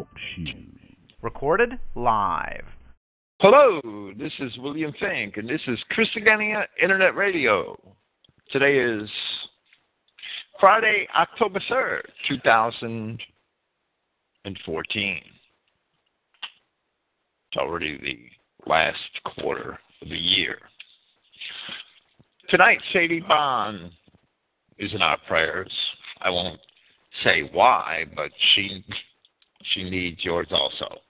Talk Shoe. Recorded live. Hello, this is William Finck, and this is Christogenea Internet Radio. Today is Friday, October 3rd, 2014. It's already the last quarter of the year. Tonight, Sadie Bond is in our prayers. I won't say why, but she she needs yours also.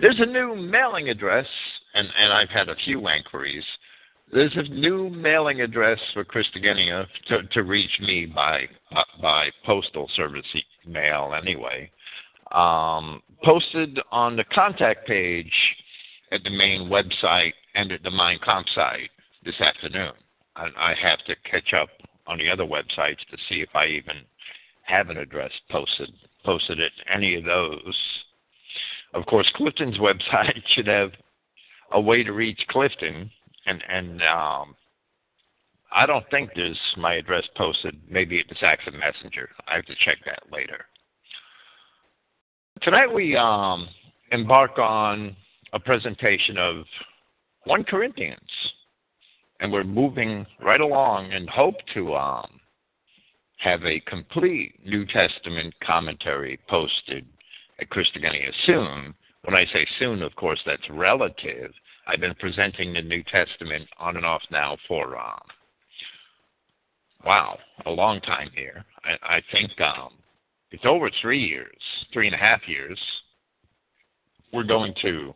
There's a new mailing address, and, and I've had a few inquiries. There's a new mailing address for Christogenea to, to reach me by uh, by postal service mail anyway. Um, posted on the contact page at the main website and at the Mein Kampf site this afternoon. I, I have to catch up on the other websites to see if I even have an address posted posted at any of those. Of course, Clifton's website should have a way to reach Clifton, and and um, I don't think there's my address posted. Maybe at the Saxon Messenger. I have to check that later. Tonight we um, embark on a presentation of 1 Corinthians, and we're moving right along and hope to um, have a complete New Testament commentary posted at Christogenea soon. When I say soon, of course, that's relative. I've been presenting the New Testament on and off now for, um, wow, a long time here. I, I think um, it's over three years, three and a half years. We're going to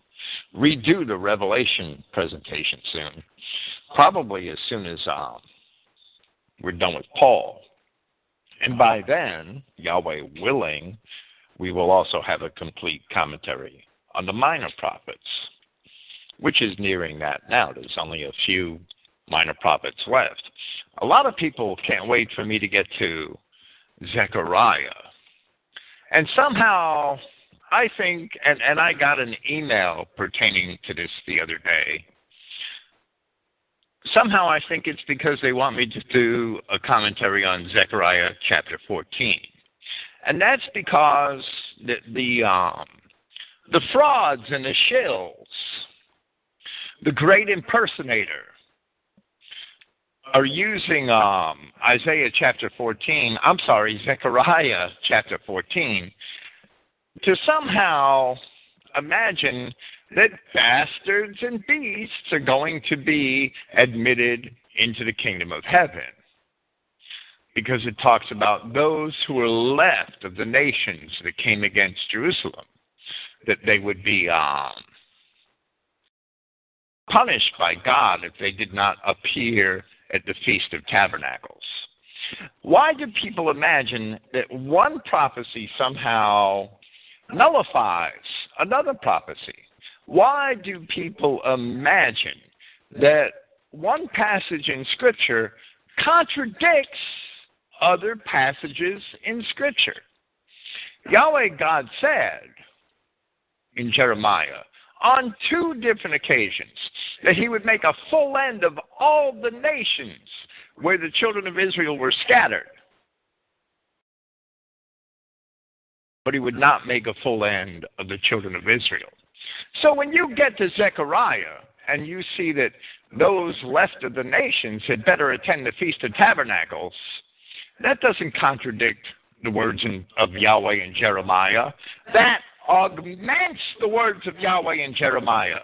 redo the Revelation presentation soon, probably as soon as um, we're done with Paul. And by then, Yahweh willing, we will also have a complete commentary on the minor prophets, which is nearing that now. There's only a few minor prophets left. A lot of people can't wait for me to get to Zechariah. And somehow, I think, and, and I got an email pertaining to this the other day somehow I think it's because they want me to do a commentary on Zechariah chapter 14. And that's because the the, um, the frauds and the shills, the great impersonator, are using um, Isaiah chapter 14, I'm sorry, Zechariah chapter 14, to somehow imagine that bastards and beasts are going to be admitted into the kingdom of heaven. Because it talks about those who were left of the nations that came against Jerusalem, that they would be um, punished by God if they did not appear at the Feast of Tabernacles. Why do people imagine that one prophecy somehow nullifies another prophecy? Why do people imagine that one passage in Scripture contradicts other passages in Scripture? Yahweh God said in Jeremiah on two different occasions that he would make a full end of all the nations where the children of Israel were scattered. But he would not make a full end of the children of Israel. So when you get to Zechariah and you see that those left of the nations had better attend the Feast of Tabernacles, that doesn't contradict the words in, of Yahweh in Jeremiah. That augments the words of Yahweh in Jeremiah.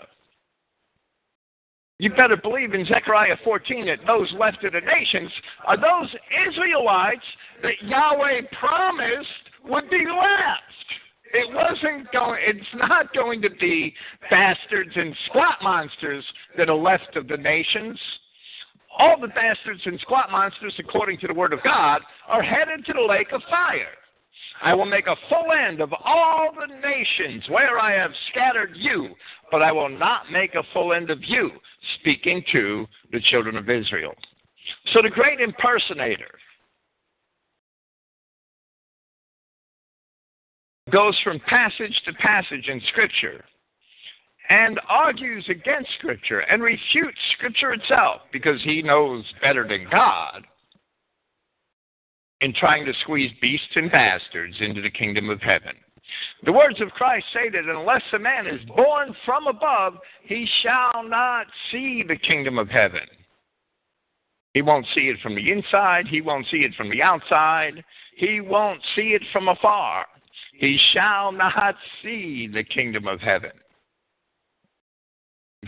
You better believe in Zechariah 14 that those left of the nations are those Israelites that Yahweh promised would be left. It wasn't going. It's not going to be bastards and squat monsters that are left of the nations. All the bastards and squat monsters, according to the word of God, are headed to the lake of fire. I will make a full end of all the nations where I have scattered you, but I will not make a full end of you, speaking to the children of Israel. So the great impersonator, goes from passage to passage in Scripture and argues against Scripture and refutes Scripture itself because he knows better than God in trying to squeeze beasts and bastards into the kingdom of heaven. The words of Christ say that unless a man is born from above, he shall not see the kingdom of heaven. He won't see it from the inside, he won't see it from the outside, he won't see it from afar. He shall not see the kingdom of heaven.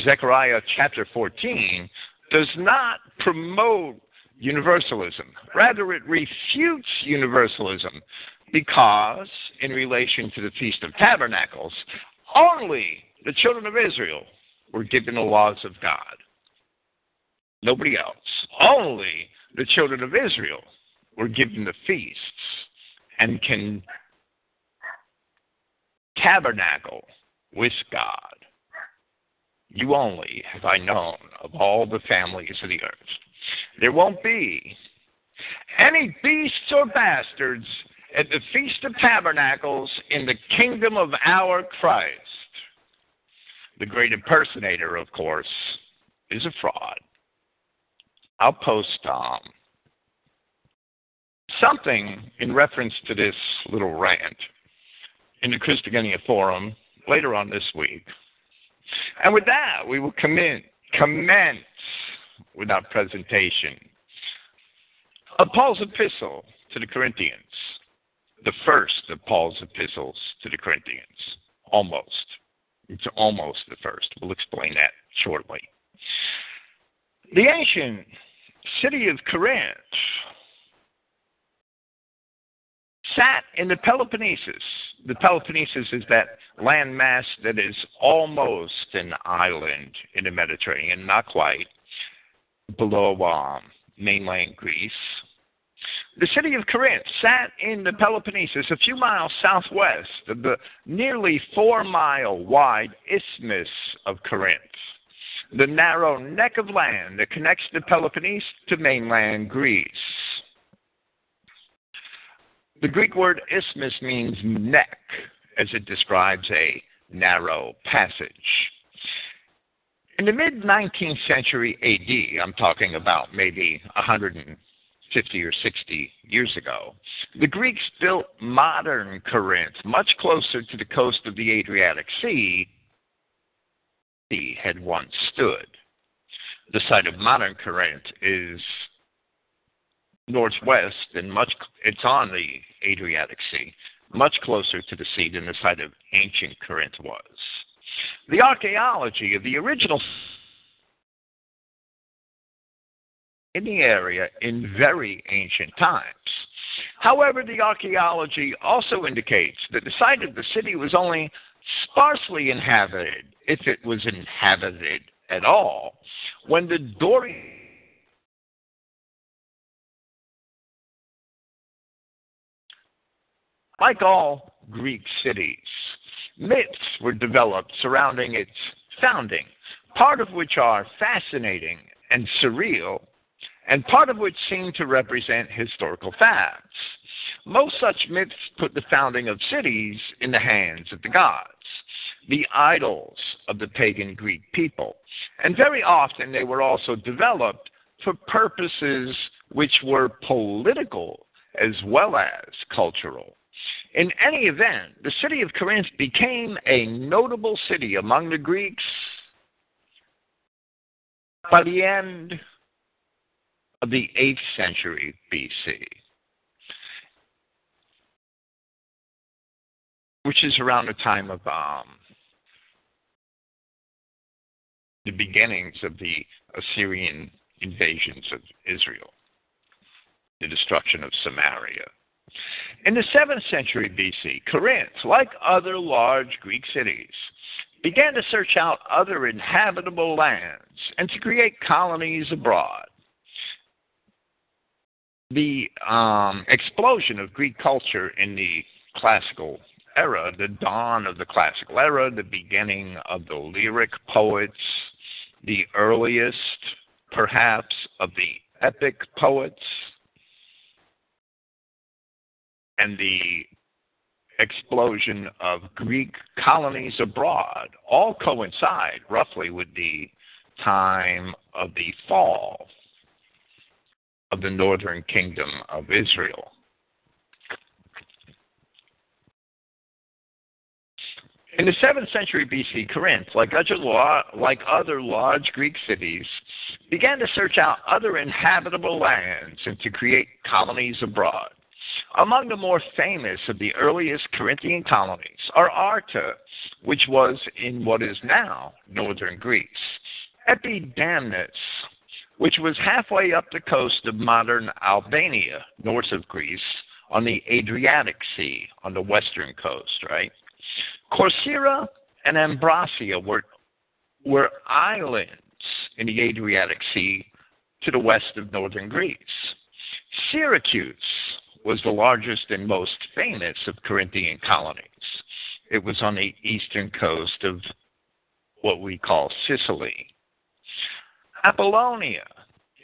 Zechariah chapter 14 does not promote universalism. Rather, it refutes universalism because, in relation to the Feast of Tabernacles, only the children of Israel were given the laws of God. Nobody else. Only the children of Israel were given the feasts and can tabernacle with God. You only have I known of all the families of the earth. There won't be any beasts or bastards at the Feast of Tabernacles in the kingdom of our Christ. The great impersonator, of course, is a fraud. I'll post um, something in reference to this little rant in the Christogenea Forum later on this week. And with that, we will commence, commence with our presentation of Paul's epistle to the Corinthians, the first of Paul's epistles to the Corinthians. Almost. It's almost the first. We'll explain that shortly. The ancient city of Corinth sat in the Peloponnesus. The Peloponnesus is that landmass that is almost an island in the Mediterranean, not quite, below um, mainland Greece. The city of Corinth sat in the Peloponnesus, a few miles southwest of the nearly four mile wide isthmus of Corinth, the narrow neck of land that connects the Peloponnese to mainland Greece. The Greek word isthmus means neck, as it describes a narrow passage. In the mid 19th century AD, I'm talking about maybe 150 or 60 years ago, the Greeks built modern Corinth much closer to the coast of the Adriatic Sea than had once stood. The site of modern Corinth is northwest and much it's on the Adriatic Sea, much closer to the sea than the site of ancient Corinth was. The archaeology of the original in the area in very ancient times. However, the archaeology also indicates that the site of the city was only sparsely inhabited, if it was inhabited at all, when the Dorian Like all Greek cities, myths were developed surrounding its founding, part of which are fascinating and surreal, and part of which seem to represent historical facts. Most such myths put the founding of cities in the hands of the gods, the idols of the pagan Greek people, and very often they were also developed for purposes which were political as well as cultural. In any event, the city of Corinth became a notable city among the Greeks by the end of the 8th century BC, which is around the time of um, the beginnings of the Assyrian invasions of Israel, the destruction of Samaria. In the 7th century BC, Corinth, like other large Greek cities, began to search out other inhabitable lands and to create colonies abroad. The um, explosion of Greek culture in the classical era, the dawn of the classical era, the beginning of the lyric poets, the earliest, perhaps, of the epic poets, and the explosion of Greek colonies abroad all coincide roughly with the time of the fall of the northern kingdom of Israel. In the 7th century BC, Corinth, like other, like other large Greek cities, began to search out other inhabitable lands and to create colonies abroad. Among the more famous of the earliest Corinthian colonies are Arta, which was in what is now northern Greece, Epidamnus, which was halfway up the coast of modern Albania, north of Greece, on the Adriatic Sea, on the western coast, right? Corcyra and Ambracia were, were islands in the Adriatic Sea to the west of northern Greece. Syracuse was the largest and most famous of Corinthian colonies. It was on the eastern coast of what we call Sicily. Apollonia,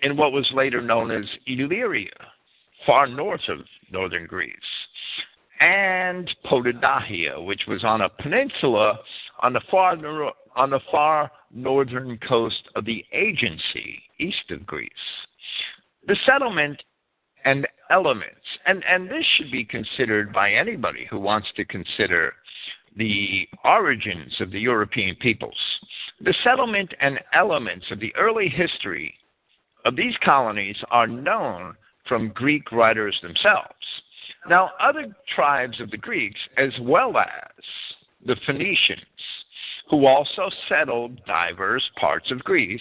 in what was later known as Illyria, far north of northern Greece, and Potidaea, which was on a peninsula on the far on the far northern coast of the Sea, east of Greece. The settlement and elements, and, and this should be considered by anybody who wants to consider the origins of the European peoples. The settlement and elements of the early history of these colonies are known from Greek writers themselves. Now, other tribes of the Greeks, as well as the Phoenicians, who also settled diverse parts of Greece,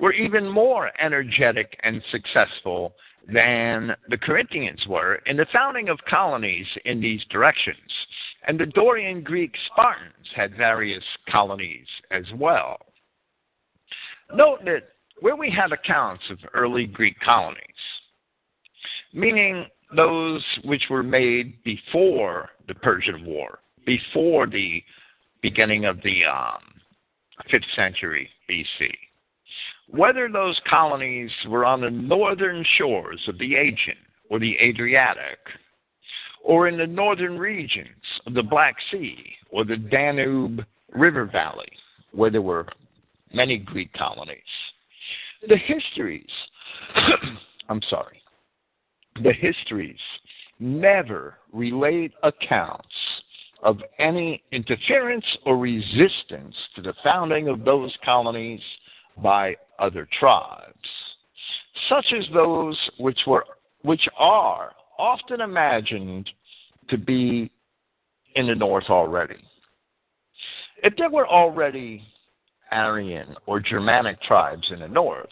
were even more energetic and successful than the Corinthians were in the founding of colonies in these directions. And the Dorian Greek Spartans had various colonies as well. Note that where we have accounts of early Greek colonies, meaning those which were made before the Persian War, before the beginning of the um, 5th century BC. Whether those colonies were on the northern shores of the Aegean or the Adriatic, or in the northern regions of the Black Sea or the Danube River Valley, where there were many Greek colonies. The histories, I'm sorry, the histories never relate accounts of any interference or resistance to the founding of those colonies by other tribes, such as those which were which are often imagined to be in the north already. If there were already Aryan or Germanic tribes in the north,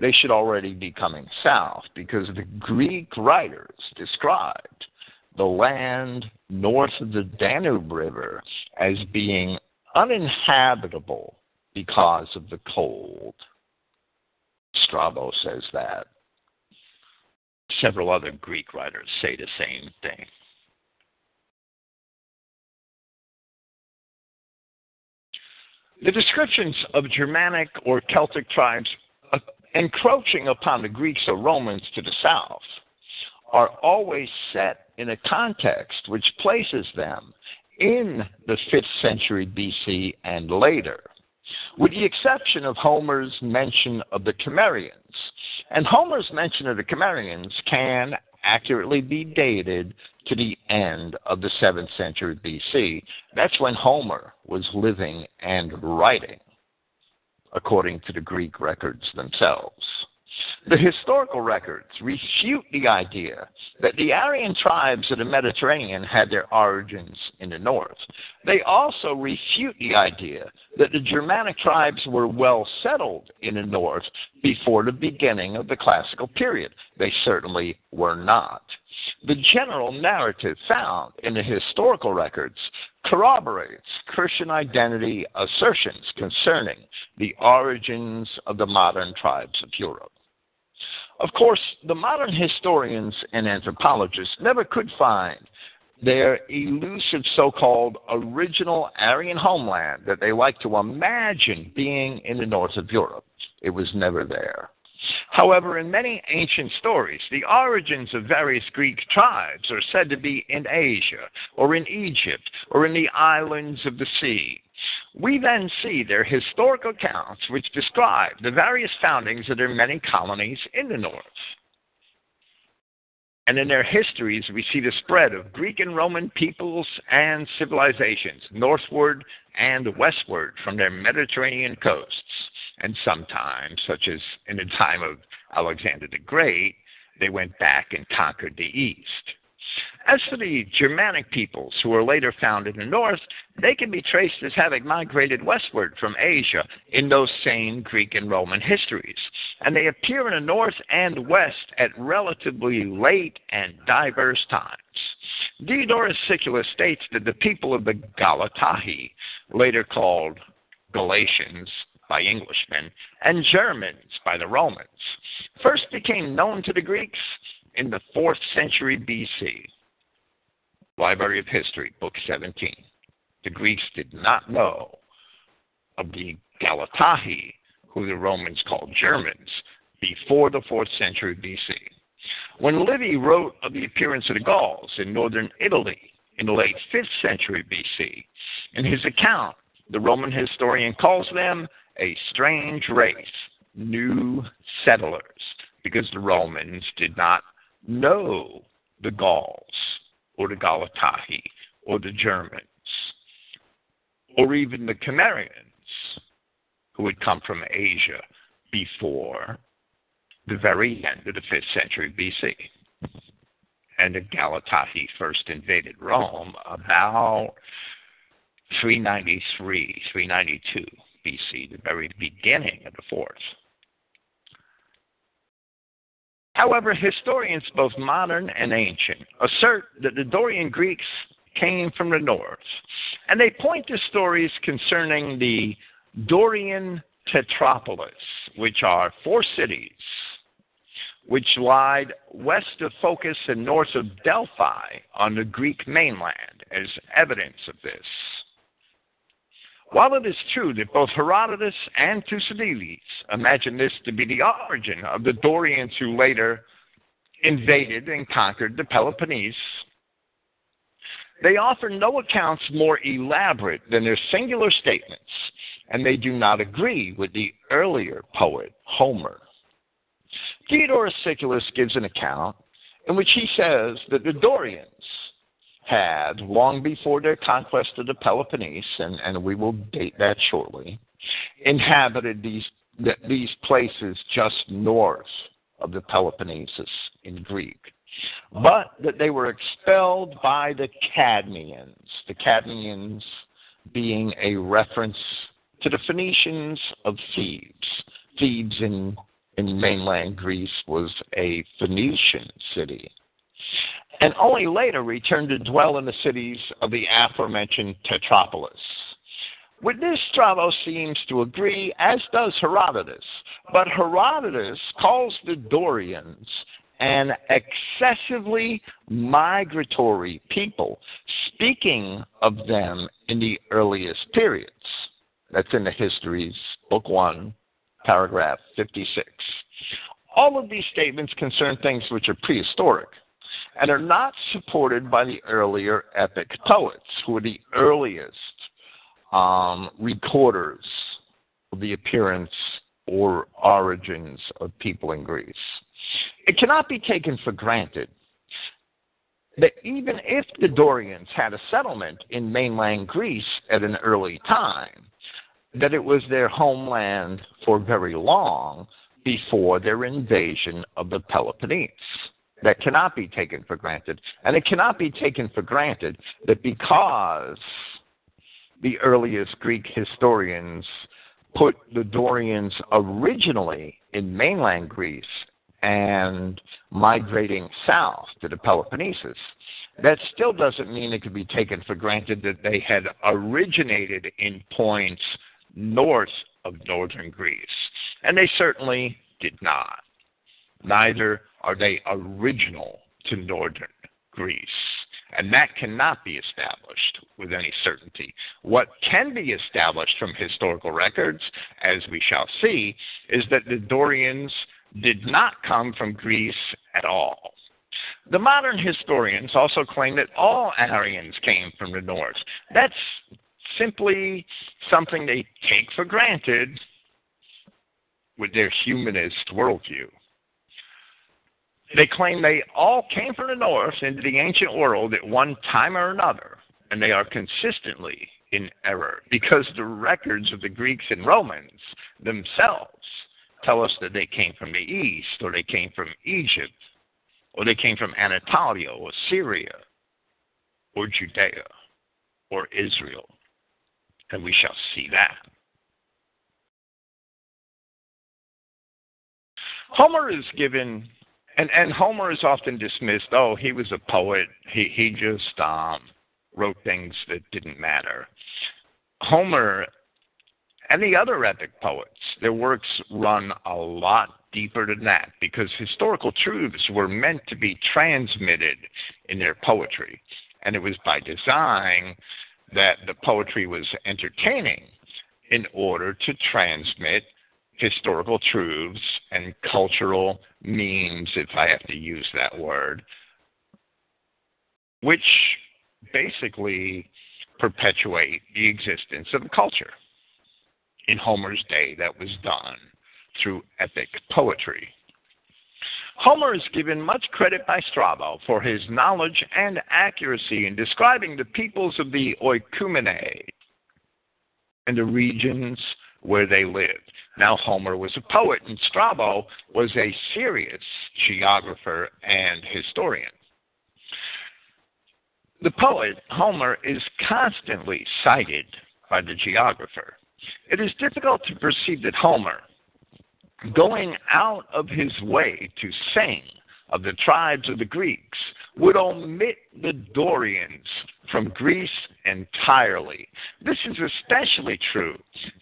they should already be coming south because the Greek writers described the land north of the Danube River as being uninhabitable because of the cold. Strabo says that. Several other Greek writers say the same thing. The descriptions of Germanic or Celtic tribes encroaching upon the Greeks or Romans to the south are always set in a context which places them in the 5th century BC and later, with the exception of Homer's mention of the Cimmerians. And Homer's mention of the Cimmerians can accurately be dated to the end of the 7th century BC. That's when Homer was living and writing according to the Greek records themselves. The historical records refute the idea that the Aryan tribes of the Mediterranean had their origins in the north. They also refute the idea that the Germanic tribes were well settled in the north before the beginning of the classical period. They certainly were not. The general narrative found in the historical records corroborates Christian identity assertions concerning the origins of the modern tribes of Europe. Of course, the modern historians and anthropologists never could find their elusive so called original Aryan homeland that they like to imagine being in the north of Europe. It was never there. However, in many ancient stories, the origins of various Greek tribes are said to be in Asia, or in Egypt, or in the islands of the sea. We then see their historical accounts which describe the various foundings of their many colonies in the north. and in their histories, we see the spread of Greek and Roman peoples and civilizations northward and westward from their Mediterranean coasts. And sometimes, such as in the time of Alexander the Great, they went back and conquered the east. As for the Germanic peoples who were later found in the north, they can be traced as having migrated westward from Asia in those same Greek and Roman histories. And they appear in the north and west at relatively late and diverse times. Diodorus Siculus states that the people of the Galatae, later called Galatians, by Englishmen and Germans by the Romans, first became known to the Greeks in the 4th century BC. Library of History, Book 17. The Greeks did not know of the Galatae, who the Romans called Germans, before the 4th century BC. When Livy wrote of the appearance of the Gauls in northern Italy in the late 5th century BC, in his account, the Roman historian calls them a strange race, new settlers, because the Romans did not know the Gauls or the Galatae or the Germans or even the Cimmerians who had come from Asia before the very end of the 5th century BC. And the Galatae first invaded Rome about 393, 392 BC, the very beginning of the 4th. However, historians, both modern and ancient, assert that the Dorian Greeks came from the north, and they point to stories concerning the Dorian Tetrapolis, which are four cities which lied west of Phocis and north of Delphi on the Greek mainland as evidence of this. While it is true that both Herodotus and Thucydides imagine this to be the origin of the Dorians who later invaded and conquered the Peloponnese, they offer no accounts more elaborate than their singular statements, and they do not agree with the earlier poet Homer. Diodorus Siculus gives an account in which he says that the Dorians had, long before their conquest of the Peloponnese, and, and we will date that shortly, inhabited these, these places just north of the Peloponnesus in Greek, but that they were expelled by the Cadmeans, the Cadmeans being a reference to the Phoenicians of Thebes. Thebes in, in mainland Greece was a Phoenician city and only later returned to dwell in the cities of the aforementioned Tetrapolis. With this, Strabo seems to agree, as does Herodotus. But Herodotus calls the Dorians an excessively migratory people, speaking of them in the earliest periods. That's in the Histories, Book 1, paragraph 56. All of these statements concern things which are prehistoric and are not supported by the earlier epic poets, who are the earliest um, recorders of the appearance or origins of people in Greece. It cannot be taken for granted that even if the Dorians had a settlement in mainland Greece at an early time, that it was their homeland for very long before their invasion of the Peloponnese that cannot be taken for granted. And it cannot be taken for granted that because the earliest Greek historians put the Dorians originally in mainland Greece and migrating south to the Peloponnesus, that still doesn't mean it could be taken for granted that they had originated in points north of northern Greece. And they certainly did not. Neither are they original to northern Greece? And that cannot be established with any certainty. What can be established from historical records, as we shall see, is that the Dorians did not come from Greece at all. The modern historians also claim that all Aryans came from the north. That's simply something they take for granted with their humanist worldview. They claim they all came from the north into the ancient world at one time or another, and they are consistently in error because the records of the Greeks and Romans themselves tell us that they came from the east, or they came from Egypt, or they came from Anatolia, or Syria, or Judea, or Israel. And we shall see that. Homer is given, and, and Homer is often dismissed. Oh, he was a poet. He he just um, wrote things that didn't matter. Homer and the other epic poets, their works run a lot deeper than that because historical truths were meant to be transmitted in their poetry. And it was by design that the poetry was entertaining in order to transmit historical truths and cultural memes, if I have to use that word, which basically perpetuate the existence of a culture. In Homer's day, that was done through epic poetry. Homer is given much credit by Strabo for his knowledge and accuracy in describing the peoples of the Oikoumene and the regions where they lived. Now, Homer was a poet, and Strabo was a serious geographer and historian. The poet, Homer, is constantly cited by the geographer. It is difficult to perceive that Homer, going out of his way to sing of the tribes of the Greeks, would omit the Dorians from Greece entirely. This is especially true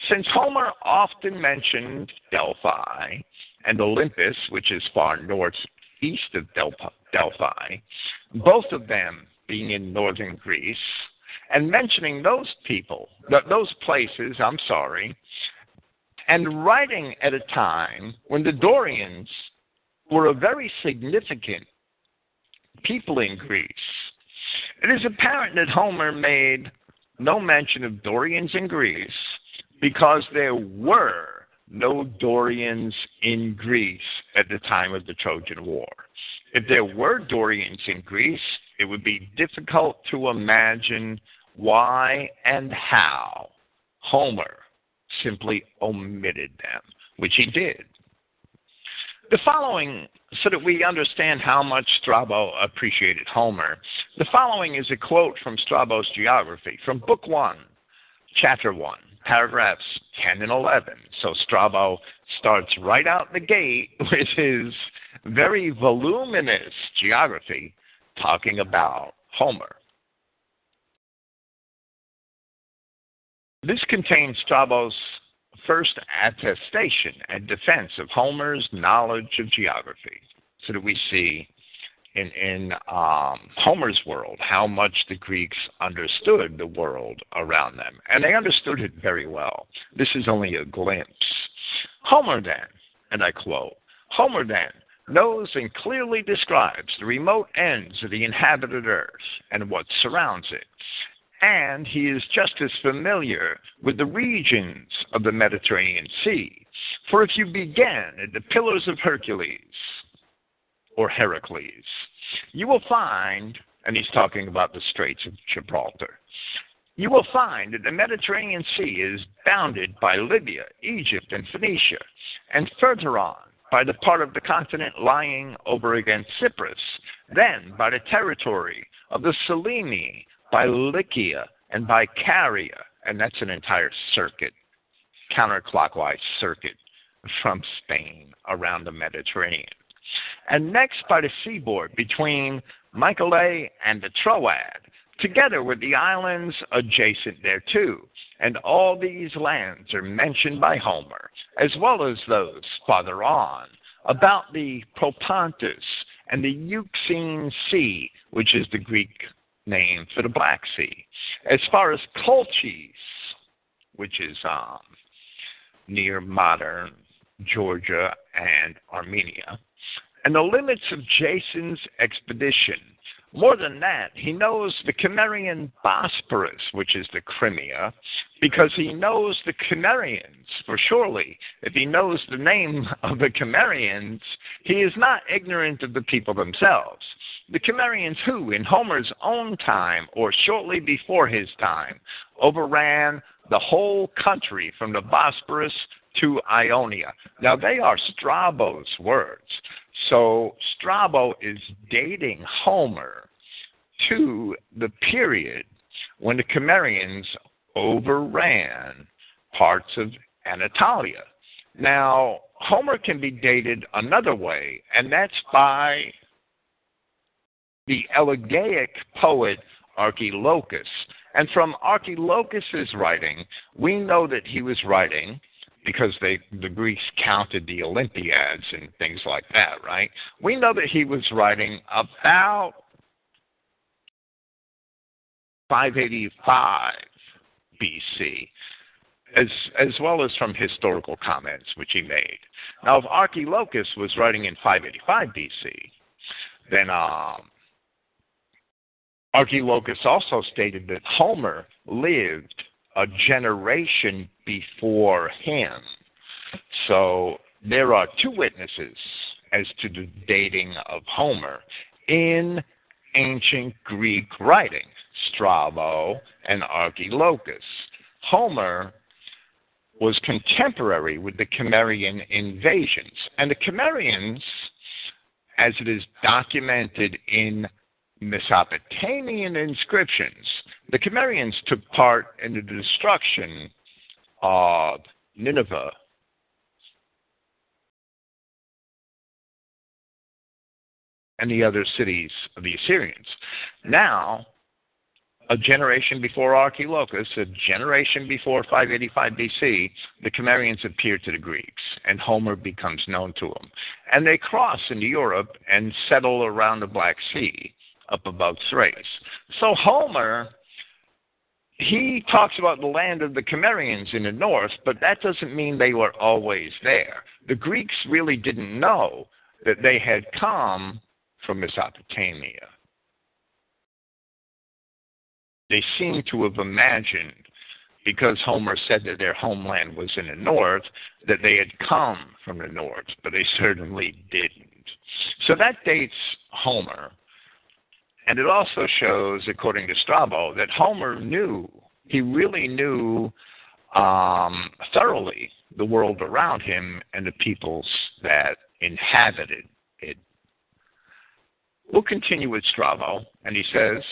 since Homer often mentioned Delphi and Olympus, which is far northeast of Delphi, both of them being in northern Greece, and mentioning those people, those places, I'm sorry, and writing at a time when the Dorians were a very significant people in Greece. It is apparent that Homer made no mention of Dorians in Greece because there were no Dorians in Greece at the time of the Trojan War. If there were Dorians in Greece, it would be difficult to imagine why and how Homer simply omitted them, which he did. The following, so that we understand how much Strabo appreciated Homer, the following is a quote from Strabo's geography from Book 1, Chapter 1, paragraphs 10 and 11. So Strabo starts right out the gate with his very voluminous geography talking about Homer. This contains Strabo's first attestation and defense of Homer's knowledge of geography, so that we see in, in um, Homer's world how much the Greeks understood the world around them. And they understood it very well. This is only a glimpse. Homer then, and I quote, Homer then knows and clearly describes the remote ends of the inhabited earth and what surrounds it, and he is just as familiar with the regions of the Mediterranean Sea. For if you begin at the Pillars of Hercules, or Heracles, you will find, and he's talking about the Straits of Gibraltar, you will find that the Mediterranean Sea is bounded by Libya, Egypt, and Phoenicia, and further on by the part of the continent lying over against Cyprus, then by the territory of the Solymi by hmm. Lycia and by Caria, and that's an entire circuit, counterclockwise circuit from Spain around the Mediterranean. And next by the seaboard between Mycale and the Troad, together with the islands adjacent thereto. And all these lands are mentioned by Homer, as well as those farther on, about the Propontis and the Euxine Sea, which is the Greek name for the Black Sea. As far as Colchis, which is um, near modern Georgia and Armenia, and the limits of Jason's expedition. More than that, he knows the Cimmerian Bosporus, which is the Crimea, because he knows the Cimmerians, for surely if he knows the name of the Cimmerians, he is not ignorant of the people themselves. The Cimmerians who, in Homer's own time, or shortly before his time, overran the whole country from the Bosporus to Ionia. Now, they are Strabo's words. So, Strabo is dating Homer to the period when the Cimmerians overran parts of Anatolia. Now, Homer can be dated another way, and that's by the Elegiac poet Archilochus. And from Archilochus's writing, we know that he was writing because they the Greeks counted the Olympiads and things like that, right? We know that he was writing about 585 BC, as, as well as from historical comments which he made. Now, if Archilochus was writing in 585 BC, then um, Archilochus also stated that Homer lived a generation before him. So there are two witnesses as to the dating of Homer in ancient Greek writing Strabo and Archilochus. Homer was contemporary with the Cimmerian invasions, and the Cimmerians, as it is documented in Mesopotamian inscriptions, the Cimmerians took part in the destruction of Nineveh and the other cities of the Assyrians. Now, a generation before Archilochus, a generation before 585 BC, the Cimmerians appear to the Greeks, and Homer becomes known to them. And they cross into Europe and settle around the Black Sea, up above Thrace. So Homer, he talks about the land of the Cimmerians in the north, but that doesn't mean they were always there. The Greeks really didn't know that they had come from Mesopotamia. They seem to have imagined, because Homer said that their homeland was in the north, that they had come from the north, but they certainly didn't. So that dates Homer. And it also shows, according to Strabo, that Homer knew, he really knew um, thoroughly the world around him and the peoples that inhabited it. We'll continue with Strabo, and he says,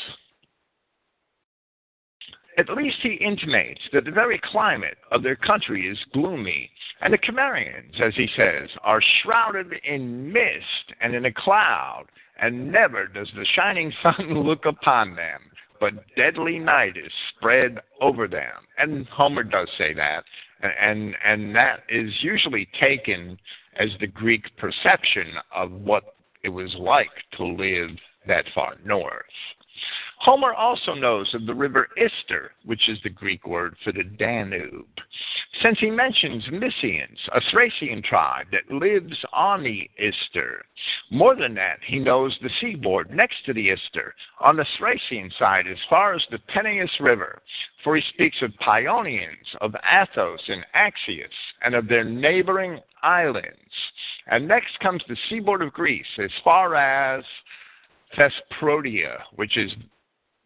at least he intimates that the very climate of their country is gloomy, and the Cimmerians, as he says, are shrouded in mist and in a cloud, and never does the shining sun look upon them, but deadly night is spread over them. And Homer does say that, and and that is usually taken as the Greek perception of what it was like to live that far north. Homer also knows of the river Ister, which is the Greek word for the Danube, since he mentions Mysians, a Thracian tribe that lives on the Ister. More than that, he knows the seaboard next to the Ister, on the Thracian side as far as the Peneus River, for he speaks of Paeonians, of Athos and Axius, and of their neighboring islands. And next comes the seaboard of Greece as far as Thesprotia, which is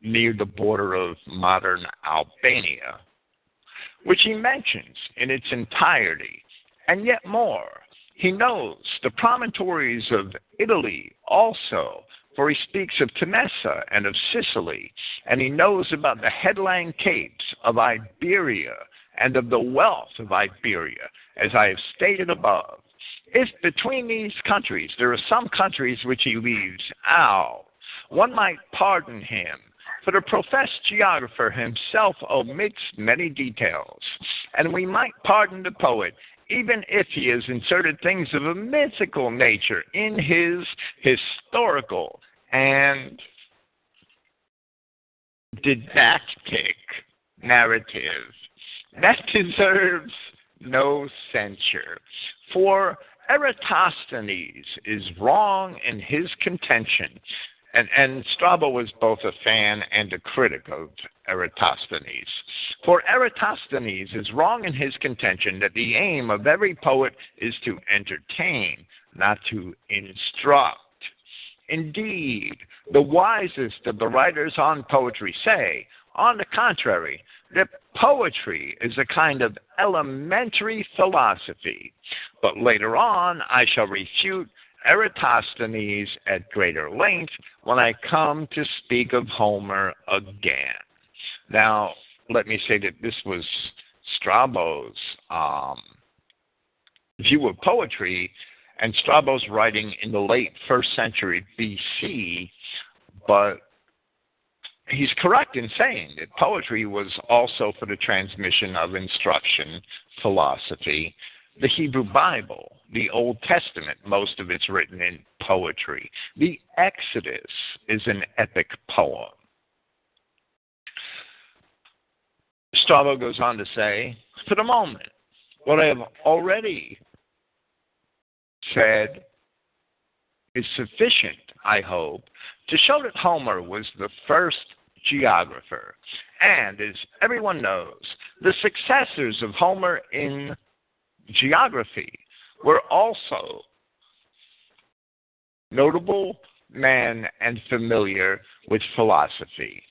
near the border of modern Albania, which he mentions in its entirety, and yet more. He knows the promontories of Italy also, for he speaks of Temesa and of Sicily, and he knows about the headland capes of Iberia and of the wealth of Iberia, as I have stated above. If between these countries there are some countries which he leaves out, one might pardon him for the professed geographer himself omits many details, and we might pardon the poet even if he has inserted things of a mythical nature in his historical and didactic narrative. That deserves no censure. For Eratosthenes is wrong in his contention And, and Strabo was both a fan and a critic of Eratosthenes. For Eratosthenes is wrong in his contention that the aim of every poet is to entertain, not to instruct. Indeed, the wisest of the writers on poetry say, on the contrary, that poetry is a kind of elementary philosophy. But later on, I shall refute Eratosthenes at greater length when I come to speak of Homer again. Now, let me say that this was Strabo's um, view of poetry, and Strabo's writing in the late first century BC, but he's correct in saying that poetry was also for the transmission of instruction, philosophy. The Hebrew Bible, the Old Testament, most of it's written in poetry. The Exodus is an epic poem. Strabo goes on to say, for the moment, what I have already said is sufficient, I hope, to show that Homer was the first geographer. And as everyone knows, the successors of Homer in geography were also notable men and familiar with philosophy.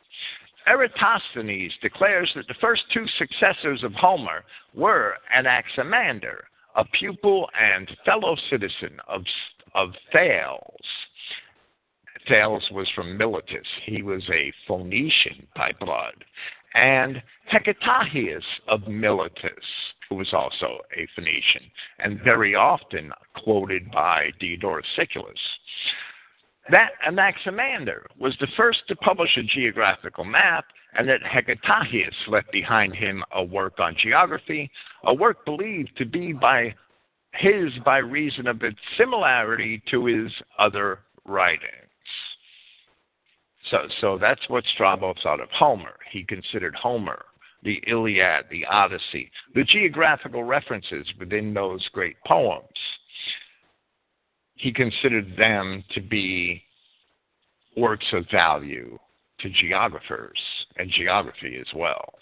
Eratosthenes declares that the first two successors of Homer were Anaximander, a pupil and fellow citizen of, of Thales. Thales was from Miletus. He was a Phoenician by blood. And Hecataeus of Miletus, who was also a Phoenician, and very often quoted by Diodorus Siculus. That Anaximander was the first to publish a geographical map, and that Hecataeus left behind him a work on geography, a work believed to be by his by reason of its similarity to his other writings. So, so that's what Strabo thought of Homer. He considered Homer, the Iliad, the Odyssey, the geographical references within those great poems he considered them to be works of value to geographers and geography as well.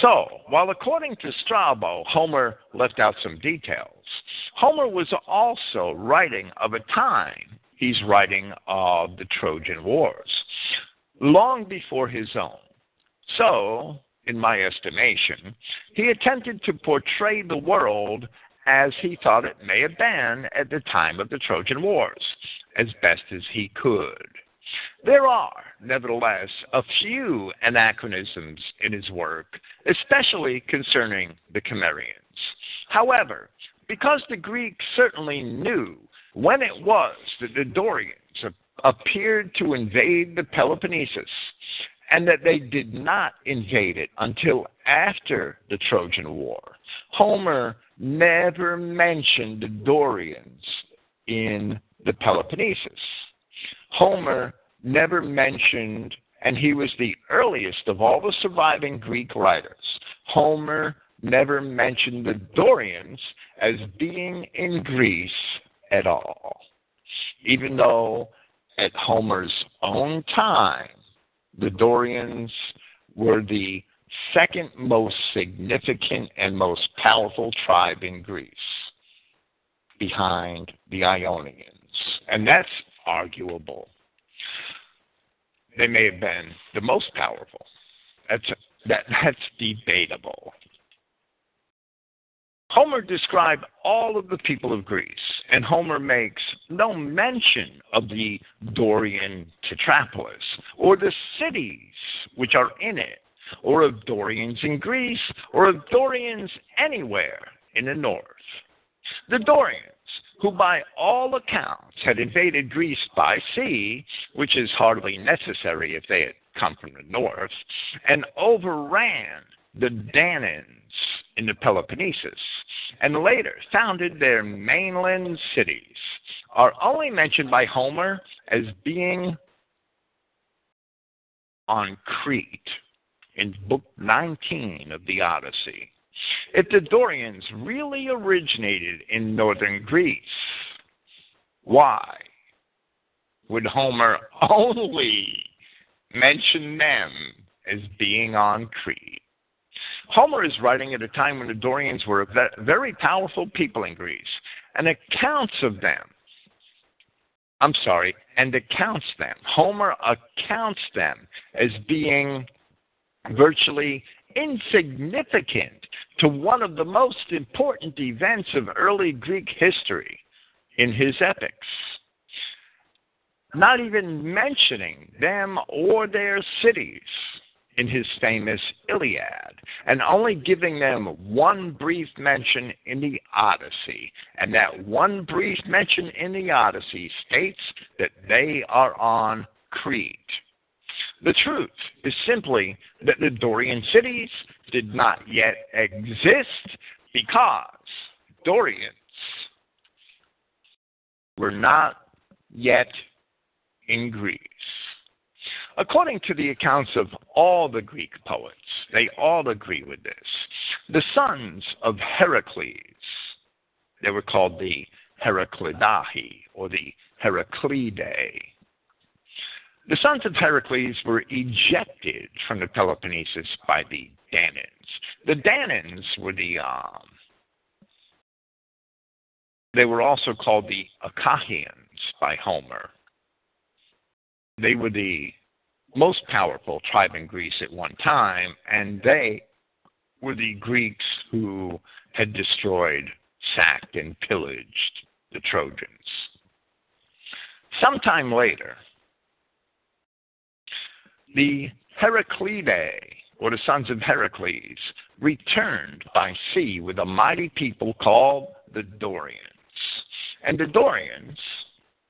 So, while according to Strabo, Homer left out some details, Homer was also writing of a time, he's writing of the Trojan Wars, long before his own. So, in my estimation, he attempted to portray the world as he thought it may have been at the time of the Trojan Wars, as best as he could. There are, nevertheless, a few anachronisms in his work, especially concerning the Cimmerians. However, because the Greeks certainly knew when it was that the Dorians appeared to invade the Peloponnesus, and that they did not invade it until after the Trojan War, Homer never mentioned the Dorians in the Peloponnesus. Homer never mentioned, and he was the earliest of all the surviving Greek writers. Homer never mentioned the Dorians as being in Greece at all, even though at Homer's own time, the Dorians were the second most significant and most powerful tribe in Greece, behind the Ionians. And that's arguable. They may have been the most powerful. That's, that, that's debatable. Homer described all of the people of Greece, and Homer makes no mention of the Dorian Tetrapolis or the cities which are in it or of Dorians in Greece, or of Dorians anywhere in the north. The Dorians, who by all accounts had invaded Greece by sea, which is hardly necessary if they had come from the north, and overran the Danaans in the Peloponnesus, and later founded their mainland cities, are only mentioned by Homer as being on Crete in Book 19 of the Odyssey. If the Dorians really originated in northern Greece, why? would Homer only mention them as being on Crete. Homer is writing at a time when the Dorians were a very powerful people in Greece, and accounts of them. I'm sorry, and accounts them. Homer accounts them as being virtually insignificant to one of the most important events of early Greek history in his epics. Not even mentioning them or their cities in his famous Iliad, and only giving them one brief mention in the Odyssey. And that one brief mention in the Odyssey states that they are on Crete. The truth is simply that the Dorian cities did not yet exist because Dorians were not yet in Greece. According to the accounts of all the Greek poets, they all agree with this. The sons of Heracles, they were called the Heraclidae or the Heraclidae. The sons of Heracles were ejected from the Peloponnesus by the Danaans. The Danaans were the um, they were also called the Achaeans by Homer. They were the most powerful tribe in Greece at one time, and they were the Greeks who had destroyed, sacked, and pillaged the Trojans. Sometime later, the Heraclidae, or the sons of Heracles, returned by sea with a mighty people called the Dorians. And the Dorians,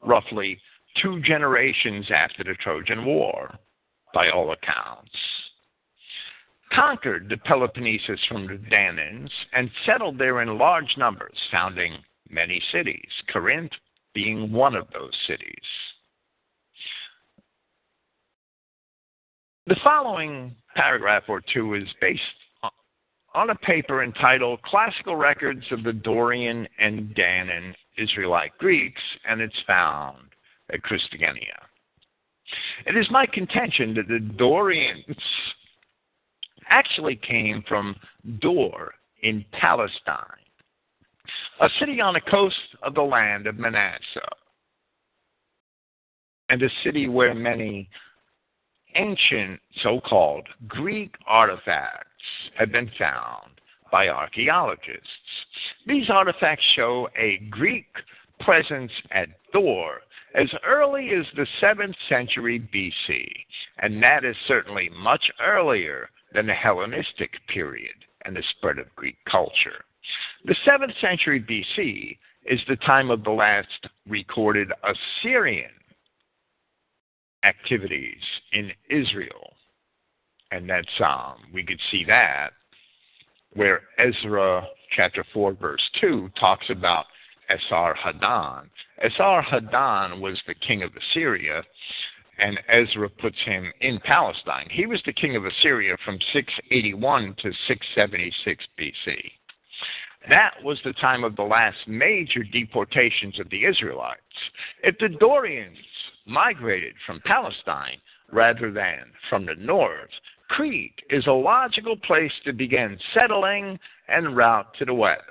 roughly two generations after the Trojan War, by all accounts, conquered the Peloponnesus from the Danaans and settled there in large numbers, founding many cities, Corinth being one of those cities. The following paragraph or two is based on a paper entitled Classical Records of the Dorian and Danaan Israelite Greeks, and it's found at Christogenea. It is my contention that the Dorians actually came from Dor in Palestine, a city on the coast of the land of Manasseh, and a city where many ancient so called Greek artifacts have been found by archaeologists. These artifacts show a Greek presence at Dor as early as the 7th century BC, and that is certainly much earlier than the Hellenistic period and the spread of Greek culture. The 7th century BC is the time of the last recorded Assyrian activities in Israel. And that's um we could see that where Ezra chapter 4 verse 2 talks about Esarhaddon. Esar Hadan was the king of Assyria, and Ezra puts him in Palestine. He was the king of Assyria from 681 to 676 BC. That was the time of the last major deportations of the Israelites. If the Dorians migrated from Palestine rather than from the north, Crete is a logical place to begin settling en route to the west.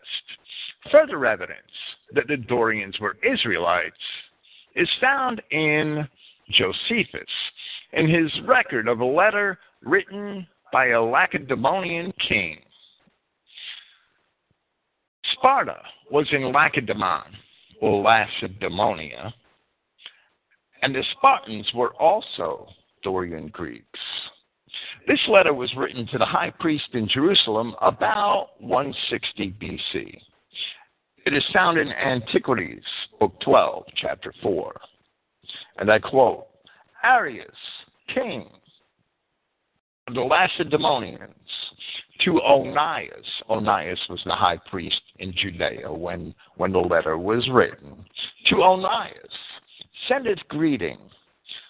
Further evidence that the Dorians were Israelites is found in Josephus in his record of a letter written by a Lacedaemonian king. Sparta was in Lacedaemon, or Lacedaemonia, and the Spartans were also Dorian Greeks. This letter was written to the high priest in Jerusalem about 160 BC. It is found in Antiquities, Book 12, Chapter 4. And I quote Arius, king of the Lacedaemonians, to Onias. Onias was the high priest in Judea when, when the letter was written. To Onias, sendeth greeting.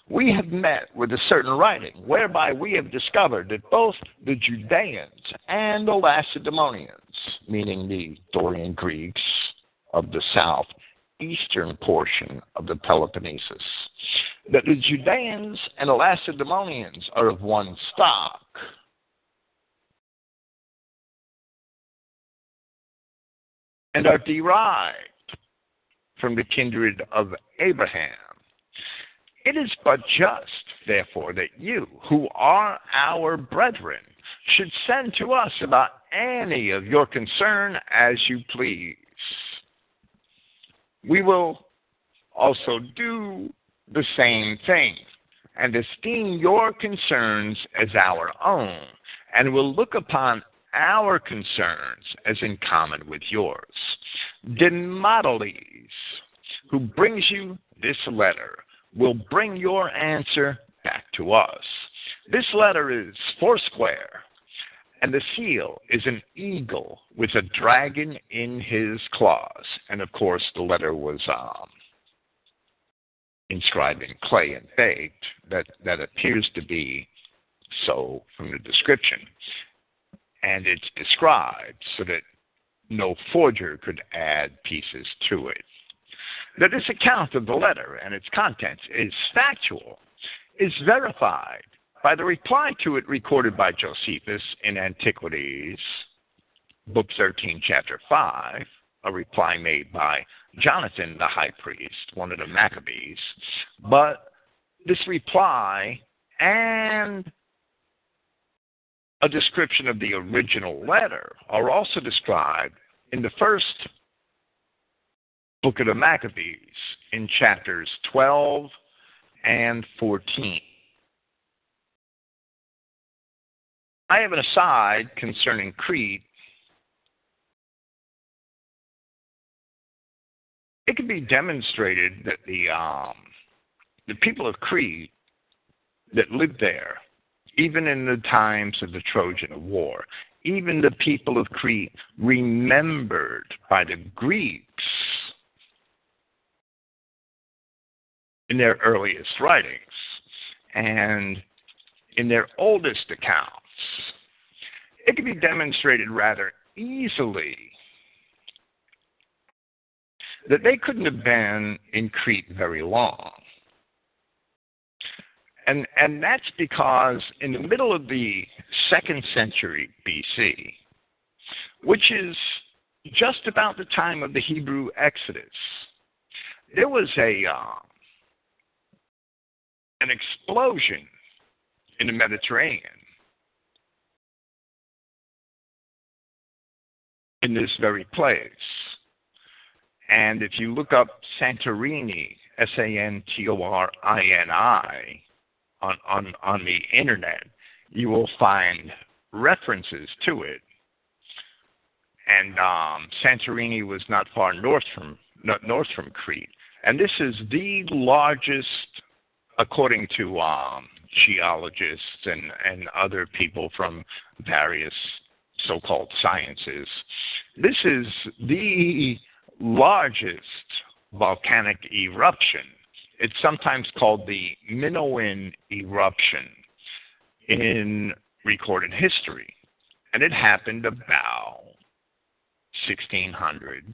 We have met with a certain writing, whereby we have discovered that both the Judeans and the Lacedaemonians, meaning the Dorian Greeks, of the south eastern portion of the Peloponnesus that the Judeans and the Lacedaemonians are of one stock. And are derived from the kindred of Abraham. It is but just, therefore, that you, who are our brethren, should send to us about any of your concern as you please. We will also do the same thing and esteem your concerns as our own, and will look upon our concerns as in common with yours. Demoteles, who brings you this letter, will bring your answer back to us. This letter is foursquare, and the seal is an eagle with a dragon in his claws. And of course, the letter was um, inscribed in clay and baked. That that appears to be so from the description, and it's described so that no forger could add pieces to it. That this account of the letter and its contents is factual, is verified by the reply to it recorded by Josephus in Antiquities, Book 13, Chapter 5, a reply made by Jonathan the high priest, one of the Maccabees. But this reply and a description of the original letter are also described in the first book of the Maccabees in chapters 12 and 14. I have an aside concerning Crete. It can be demonstrated that the um, the people of Crete that lived there, even in the times of the Trojan War, even the people of Crete remembered by the Greeks in their earliest writings and in their oldest accounts. It can be demonstrated rather easily that they couldn't have been in Crete very long. And, and that's because in the middle of the second century BC, which is just about the time of the Hebrew Exodus, there was a uh, an explosion in the Mediterranean in this very place. And if you look up Santorini, S A N T O R I N I, on, on, on the internet, you will find references to it. And um, Santorini was not far north from north from Crete, and this is the largest, according to um, geologists and, and other people from various so-called sciences. This is the largest volcanic eruption. It's sometimes called the Minoan eruption in recorded history. And it happened about 1600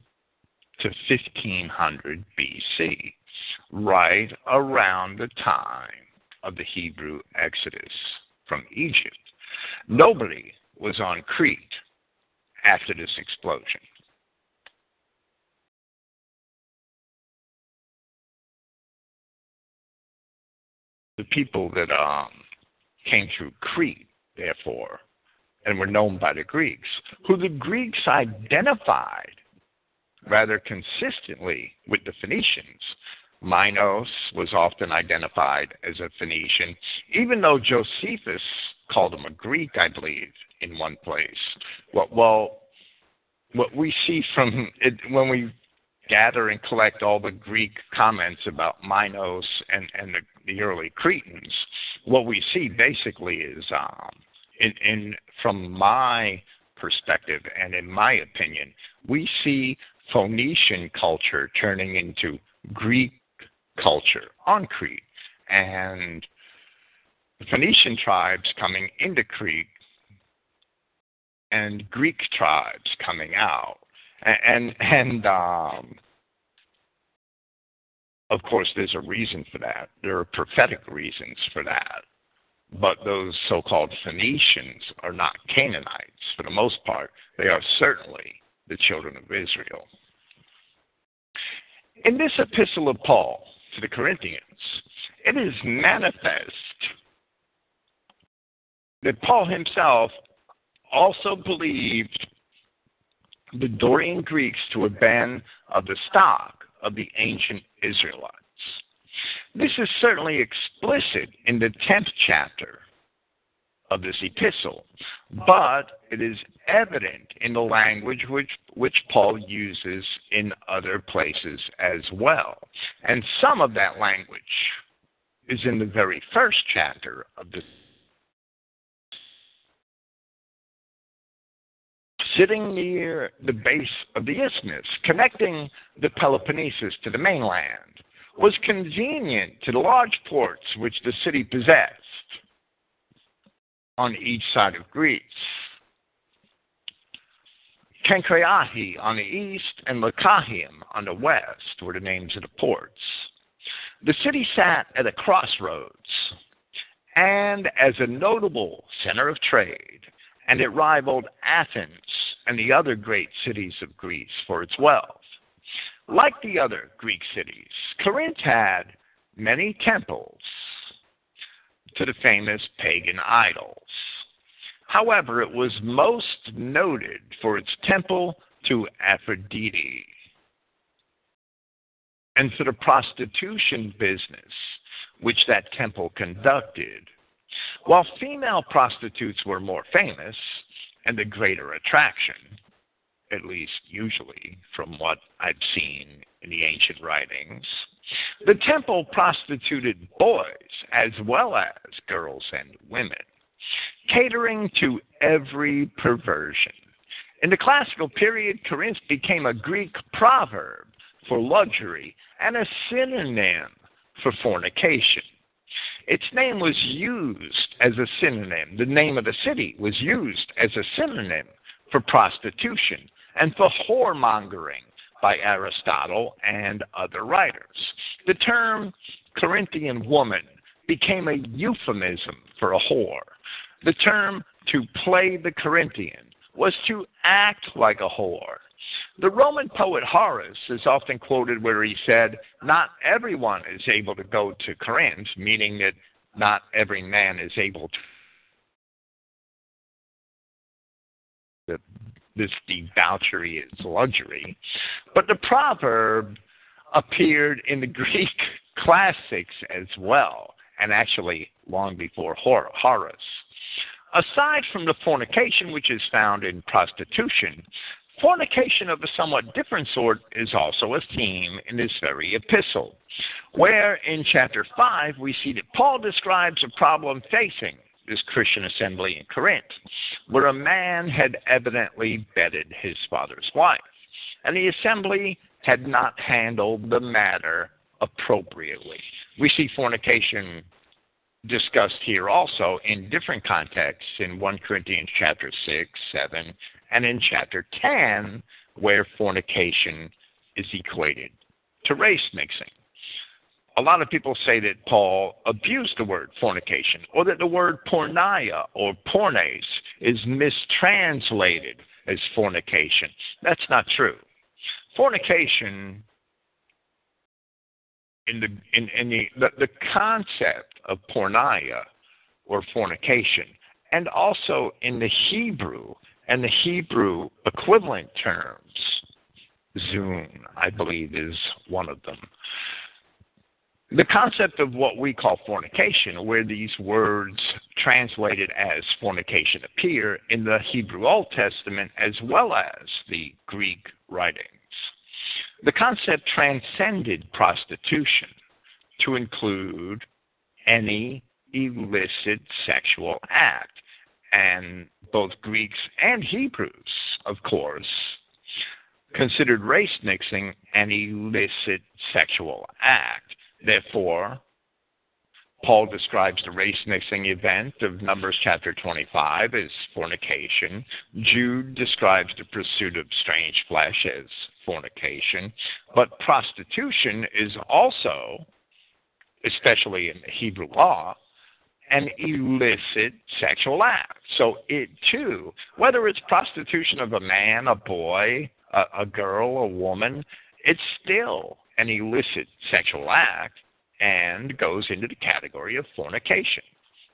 to 1500 BC, right around the time of the Hebrew exodus from Egypt. Nobody was on Crete after this explosion. The people that um, came through Crete, therefore, and were known by the Greeks, who the Greeks identified rather consistently with the Phoenicians. Minos was often identified as a Phoenician, even though Josephus called him a Greek, I believe, in one place. Well, well what we see from it when we gather and collect all the Greek comments about Minos and, and the, the early Cretans, what we see basically is, um, in, in from my perspective and in my opinion, we see Phoenician culture turning into Greek culture on Crete, and the Phoenician tribes coming into Crete and Greek tribes coming out, and and, um, Of course, there's a reason for that. There are prophetic reasons for that. But those so called Phoenicians are not Canaanites for the most part. They are certainly the children of Israel. In this epistle of Paul to the Corinthians, it is manifest that Paul himself also believed the Dorian Greeks to have been of the stock of the ancient Israelites. This is certainly explicit in the 10th chapter of this epistle, but it is evident in the language which, which Paul uses in other places as well. And some of that language is in the very first chapter of this. Sitting near the base of the isthmus, connecting the Peloponnesus to the mainland, was convenient to the large ports which the city possessed on each side of Greece. Cenchreae on the east and Lechaeum on the west were the names of the ports. The city sat at a crossroads and as a notable center of trade, and it rivaled Athens and the other great cities of Greece for its wealth. Like the other Greek cities, Corinth had many temples to the famous pagan idols. However, it was most noted for its temple to Aphrodite and for the prostitution business which that temple conducted. While female prostitutes were more famous and the greater attraction, at least usually from what I've seen in the ancient writings. The temple prostituted boys as well as girls and women, catering to every perversion. In the classical period, Corinth became a Greek proverb for luxury and a synonym for fornication. Its name was used as a synonym. The name of the city was used as a synonym for prostitution and for whoremongering by Aristotle and other writers. The term Corinthian woman became a euphemism for a whore. The term to play the Corinthian was to act like a whore. The Roman poet Horace is often quoted where he said, Not everyone is able to go to Corinth, meaning that not every man is able to this debauchery is luxury. But the proverb appeared in the Greek classics as well, and actually long before Horace. Aside from the fornication which is found in prostitution, fornication of a somewhat different sort is also a theme in this very epistle, where in chapter 5 we see that Paul describes a problem facing this Christian assembly in Corinth, where a man had evidently bedded his father's wife, and the assembly had not handled the matter appropriately. We see fornication discussed here also in different contexts in 1 Corinthians chapter 6, 7, and in chapter 10, where fornication is equated to race mixing a lot of people say that Paul abused the word fornication, or that the word porneia or pornes is mistranslated as fornication. That's not true. Fornication, in the in, in the, the the concept of porneia or fornication, and also in the Hebrew and the Hebrew equivalent terms, zoon, I believe, is one of them the concept of what we call fornication, where these words translated as fornication appear in the Hebrew Old Testament as well as the Greek writings. The concept transcended prostitution to include any illicit sexual act, and both Greeks and Hebrews, of course, considered race mixing an illicit sexual act Therefore, Paul describes the race mixing event of Numbers chapter 25 as fornication. Jude describes the pursuit of strange flesh as fornication. But prostitution is also, especially in the Hebrew law, an illicit sexual act. So it too, whether it's prostitution of a man, a boy, a, a girl, a woman, it's still an illicit sexual act and goes into the category of fornication.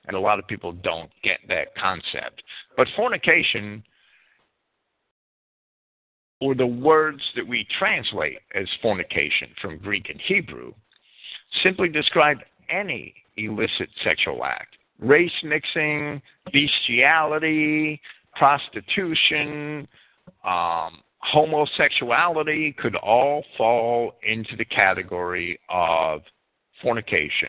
And a lot of people don't get that concept. But fornication, or the words that we translate as fornication from Greek and Hebrew, simply describe any illicit sexual act. Race mixing, bestiality, prostitution, um, homosexuality could all fall into the category of fornication.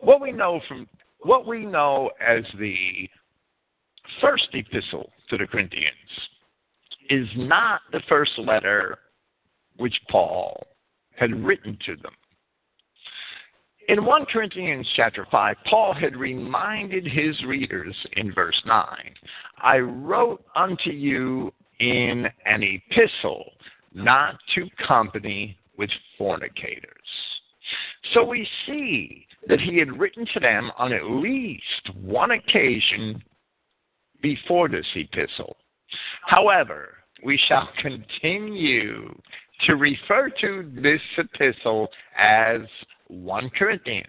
What we know from what we know as the first epistle to the Corinthians is not the first letter which Paul had written to them. In 1 Corinthians chapter 5, Paul had reminded his readers in verse 9 I wrote unto you in an epistle not to company with fornicators. So we see that he had written to them on at least one occasion before this epistle. However, we shall continue to refer to this epistle as 1 Corinthians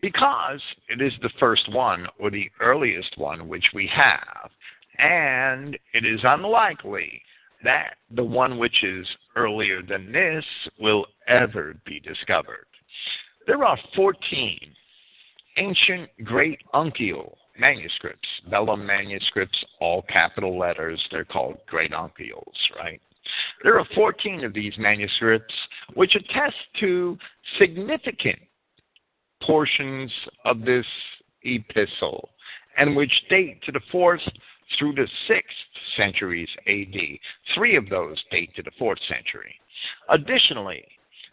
because it is the first one or the earliest one which we have, and it is unlikely that the one which is earlier than this will ever be discovered. There are 14 ancient great uncial manuscripts, vellum manuscripts, all capital letters. They're called great uncials, right? There are 14 of these manuscripts which attest to significant portions of this epistle and which date to the 4th through the 6th centuries AD. Three of those date to the 4th century. Additionally,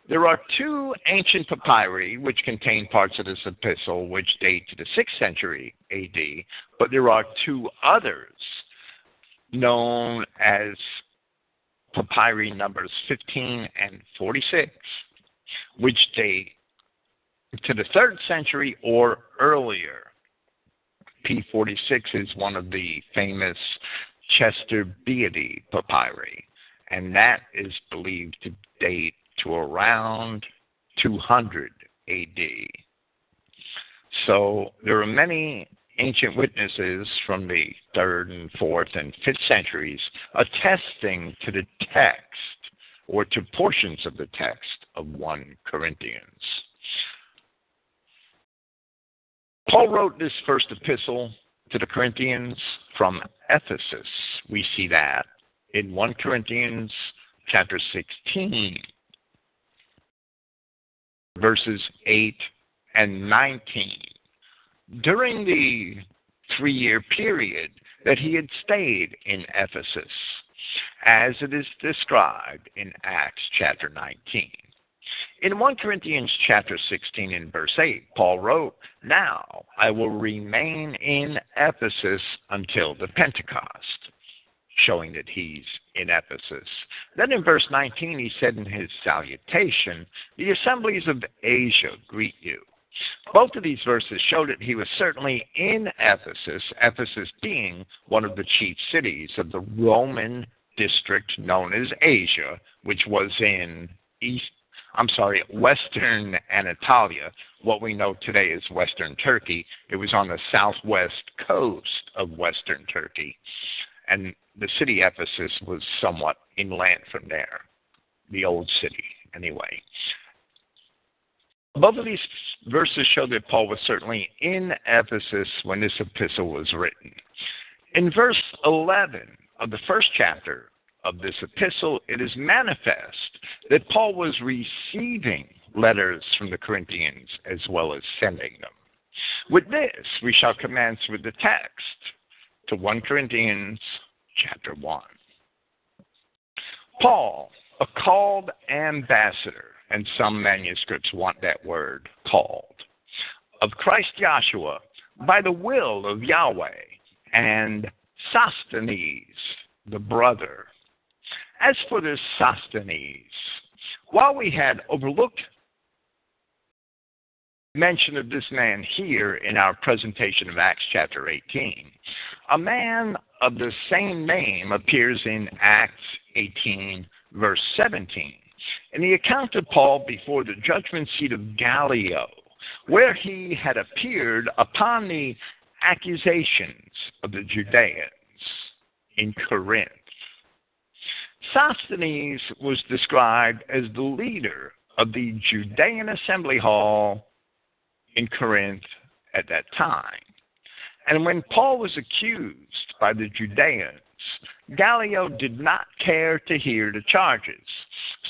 there are two ancient papyri which contain parts of this epistle which date to the 6th century AD, but there are two others known as papyri numbers 15 and 46, which date to the 3rd century or earlier. P46 is one of the famous Chester Beatty papyri, and that is believed to date to around 200 AD. So there are many ancient witnesses from the third and fourth and fifth centuries attesting to the text or to portions of the text of 1 Corinthians. Paul wrote this first epistle to the Corinthians from Ephesus. We see that in 1 Corinthians chapter 16 verses 8 and 19 during the three year period that he had stayed in Ephesus, as it is described in Acts chapter 19. In 1 Corinthians chapter 16 and verse 8, Paul wrote, Now I will remain in Ephesus until the Pentecost, showing that he's in Ephesus. Then in verse 19, he said in his salutation, The assemblies of Asia greet you. Both of these verses show that he was certainly in Ephesus, Ephesus being one of the chief cities of the Roman district known as Asia, which was in East I'm sorry, Western Anatolia, what we know today as Western Turkey. It was on the southwest coast of Western Turkey. And the city Ephesus was somewhat inland from there, the old city, anyway. Both of these verses show that Paul was certainly in Ephesus when this epistle was written. In verse 11 of the first chapter of this epistle, it is manifest that Paul was receiving letters from the Corinthians as well as sending them. With this, we shall commence with the text to 1 Corinthians chapter 1. Paul, a called ambassador, and some manuscripts want that word, called, of Christ Joshua by the will of Yahweh, and Sosthenes, the brother. As for this Sosthenes, while we had overlooked mention of this man here in our presentation of Acts chapter 18, a man of the same name appears in Acts 18, verse 17, in the account of Paul before the judgment seat of Gallio, where he had appeared upon the accusations of the Judeans in Corinth. Sosthenes was described as the leader of the Judean assembly hall in Corinth at that time. And when Paul was accused by the Judeans, Gallio did not care to hear the charges.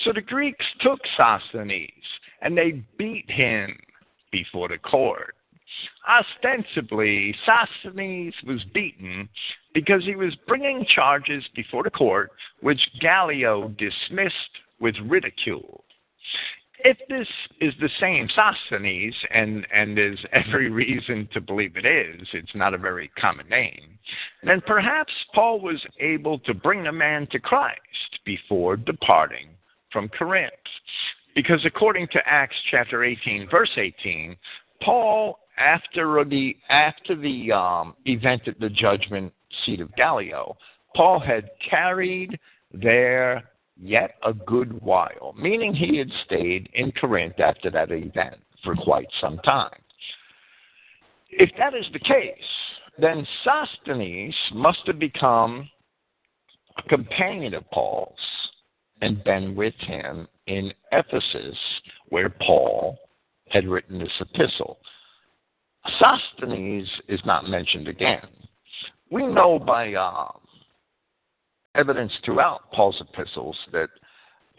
So the Greeks took Sosthenes and they beat him before the court. Ostensibly, Sosthenes was beaten because he was bringing charges before the court which Gallio dismissed with ridicule if this is the same Sosthenes, and, and there's every reason to believe it is, it's not a very common name, then perhaps Paul was able to bring the man to Christ before departing from Corinth. Because according to Acts chapter 18, verse 18, Paul, after the, after the um, event at the judgment seat of Gallio, Paul had carried there yet a good while, meaning he had stayed in Corinth after that event for quite some time. If that is the case, then Sosthenes must have become a companion of Paul's and been with him in Ephesus, where Paul had written this epistle. Sosthenes is not mentioned again. We know by uh, evidence throughout Paul's epistles that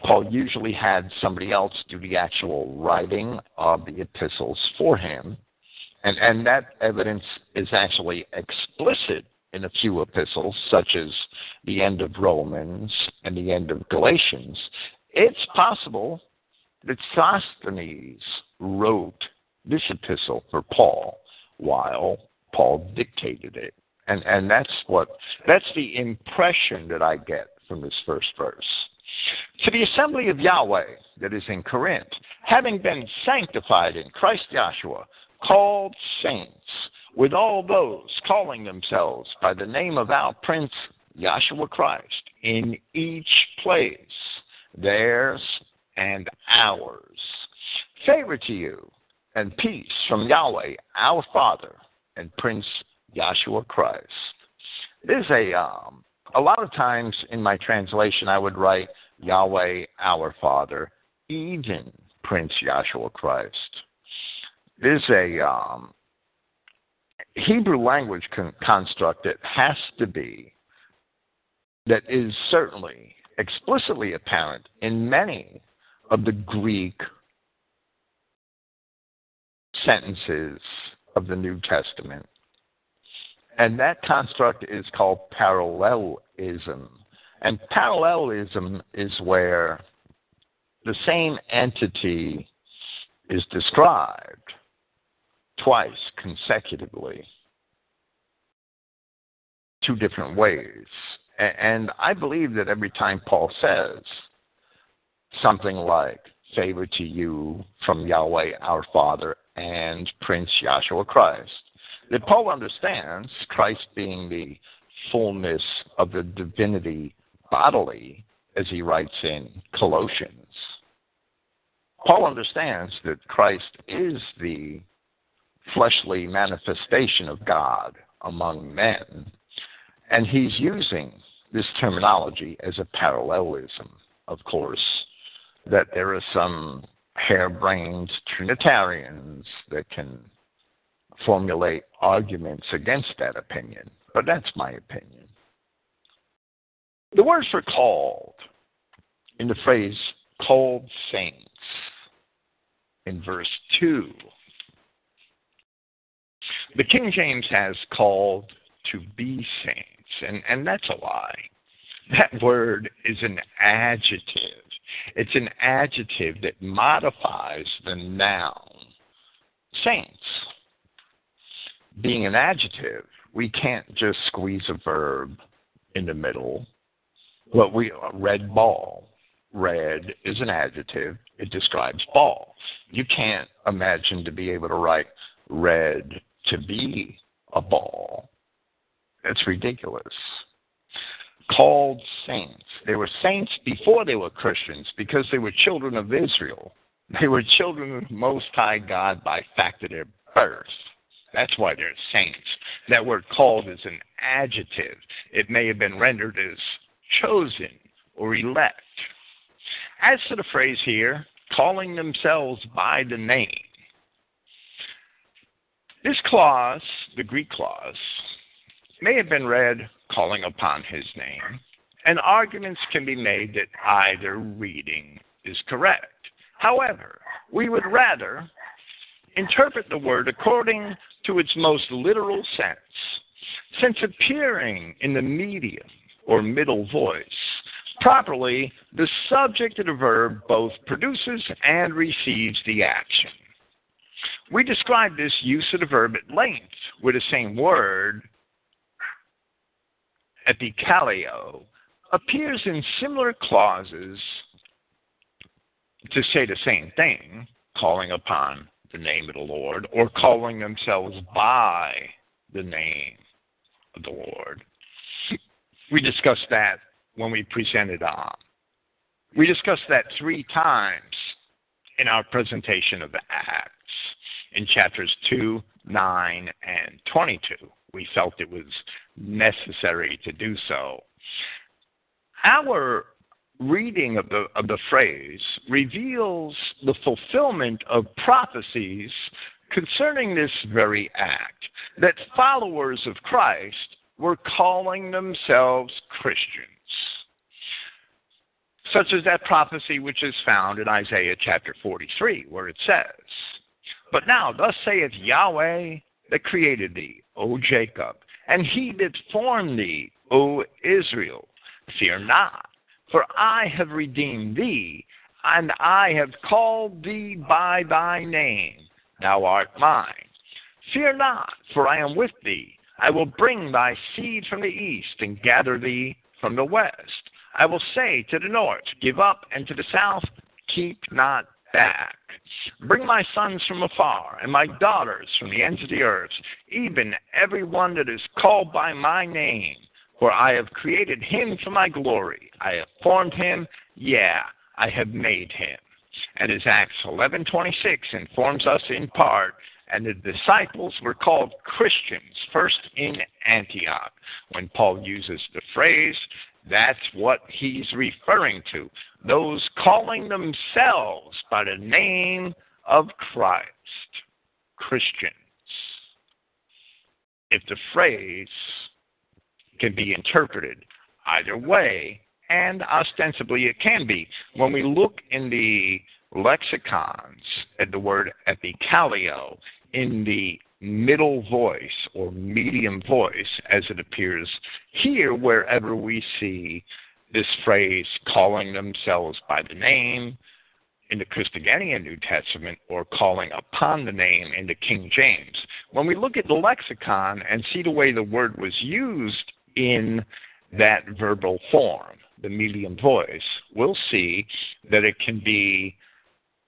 Paul usually had somebody else do the actual writing of the epistles for him. And, and that evidence is actually explicit in a few epistles, such as the end of Romans and the end of Galatians. It's possible that Sosthenes wrote this epistle for Paul while Paul dictated it. And and that's what that's the impression that I get from this first verse. To the assembly of Yahweh that is in Corinth, having been sanctified in Christ Joshua, called saints, with all those calling themselves by the name of our Prince Joshua Christ, in each place, theirs and ours. Favor to you and peace from Yahweh, our Father, and Prince Joshua Christ. There's a um, a lot of times in my translation I would write Yahweh our Father, even Prince Joshua Christ. There's a um, Hebrew language con- construct that has to be that is certainly explicitly apparent in many of the Greek sentences of the New Testament. And that construct is called parallelism. And parallelism is where the same entity is described twice consecutively, two different ways. And I believe that every time Paul says something like, favor to you from Yahweh our Father and Prince Joshua Christ, that Paul understands Christ being the fullness of the divinity bodily, as he writes in Colossians. Paul understands that Christ is the fleshly manifestation of God among men, and he's using this terminology as a parallelism, of course, that there are some harebrained Trinitarians that can formulate arguments against that opinion, but that's my opinion. The words for called in the phrase called saints in verse 2. The King James has called to be saints, and, and that's a lie. That word is an adjective. It's an adjective that modifies the noun saints. Being an adjective, we can't just squeeze a verb in the middle. What we red ball. Red is an adjective. It describes ball. You can't imagine to be able to write red to be a ball. That's ridiculous. Called saints. They were saints before they were Christians because they were children of Israel. They were children of Most High God by fact of their birth. That's why they're saints. That word called is an adjective. It may have been rendered as chosen or elect. As to the phrase here, calling themselves by the name, this clause, the Greek clause, may have been read calling upon his name, and arguments can be made that either reading is correct. However, we would rather interpret the word according to its most literal sense, since appearing in the medium or middle voice properly, the subject of the verb both produces and receives the action. We describe this use of the verb at length with the same word, epicalio, appears in similar clauses to say the same thing, calling upon the name of the Lord, or calling themselves by the name of the Lord. We discussed that when we presented on. We discussed that three times in our presentation of the Acts in chapters 2, 9, and 22. We felt it was necessary to do so. Our reading of the, of the phrase reveals the fulfillment of prophecies concerning this very act that followers of Christ were calling themselves Christians. Such as that prophecy which is found in Isaiah chapter 43, where it says, But now, thus saith Yahweh that created thee, O Jacob, and he that formed thee, O Israel, fear not for I have redeemed thee, and I have called thee by thy name. Thou art mine. Fear not, for I am with thee. I will bring thy seed from the east, and gather thee from the west. I will say to the north, Give up, and to the south, Keep not back. Bring my sons from afar, and my daughters from the ends of the earth, even every one that is called by my name for I have created him for my glory. I have formed him, yeah, I have made him. And as Acts 11:26 informs us in part, and the disciples were called Christians first in Antioch. When Paul uses the phrase, that's what he's referring to. Those calling themselves by the name of Christ, Christians. If the phrase can be interpreted either way, and ostensibly it can be. When we look in the lexicons at the word epicalio in the middle voice or medium voice as it appears here wherever we see this phrase calling themselves by the name in the Christogenea New Testament or calling upon the name in the King James. When we look at the lexicon and see the way the word was used in that verbal form, the medium voice, we'll see that it can be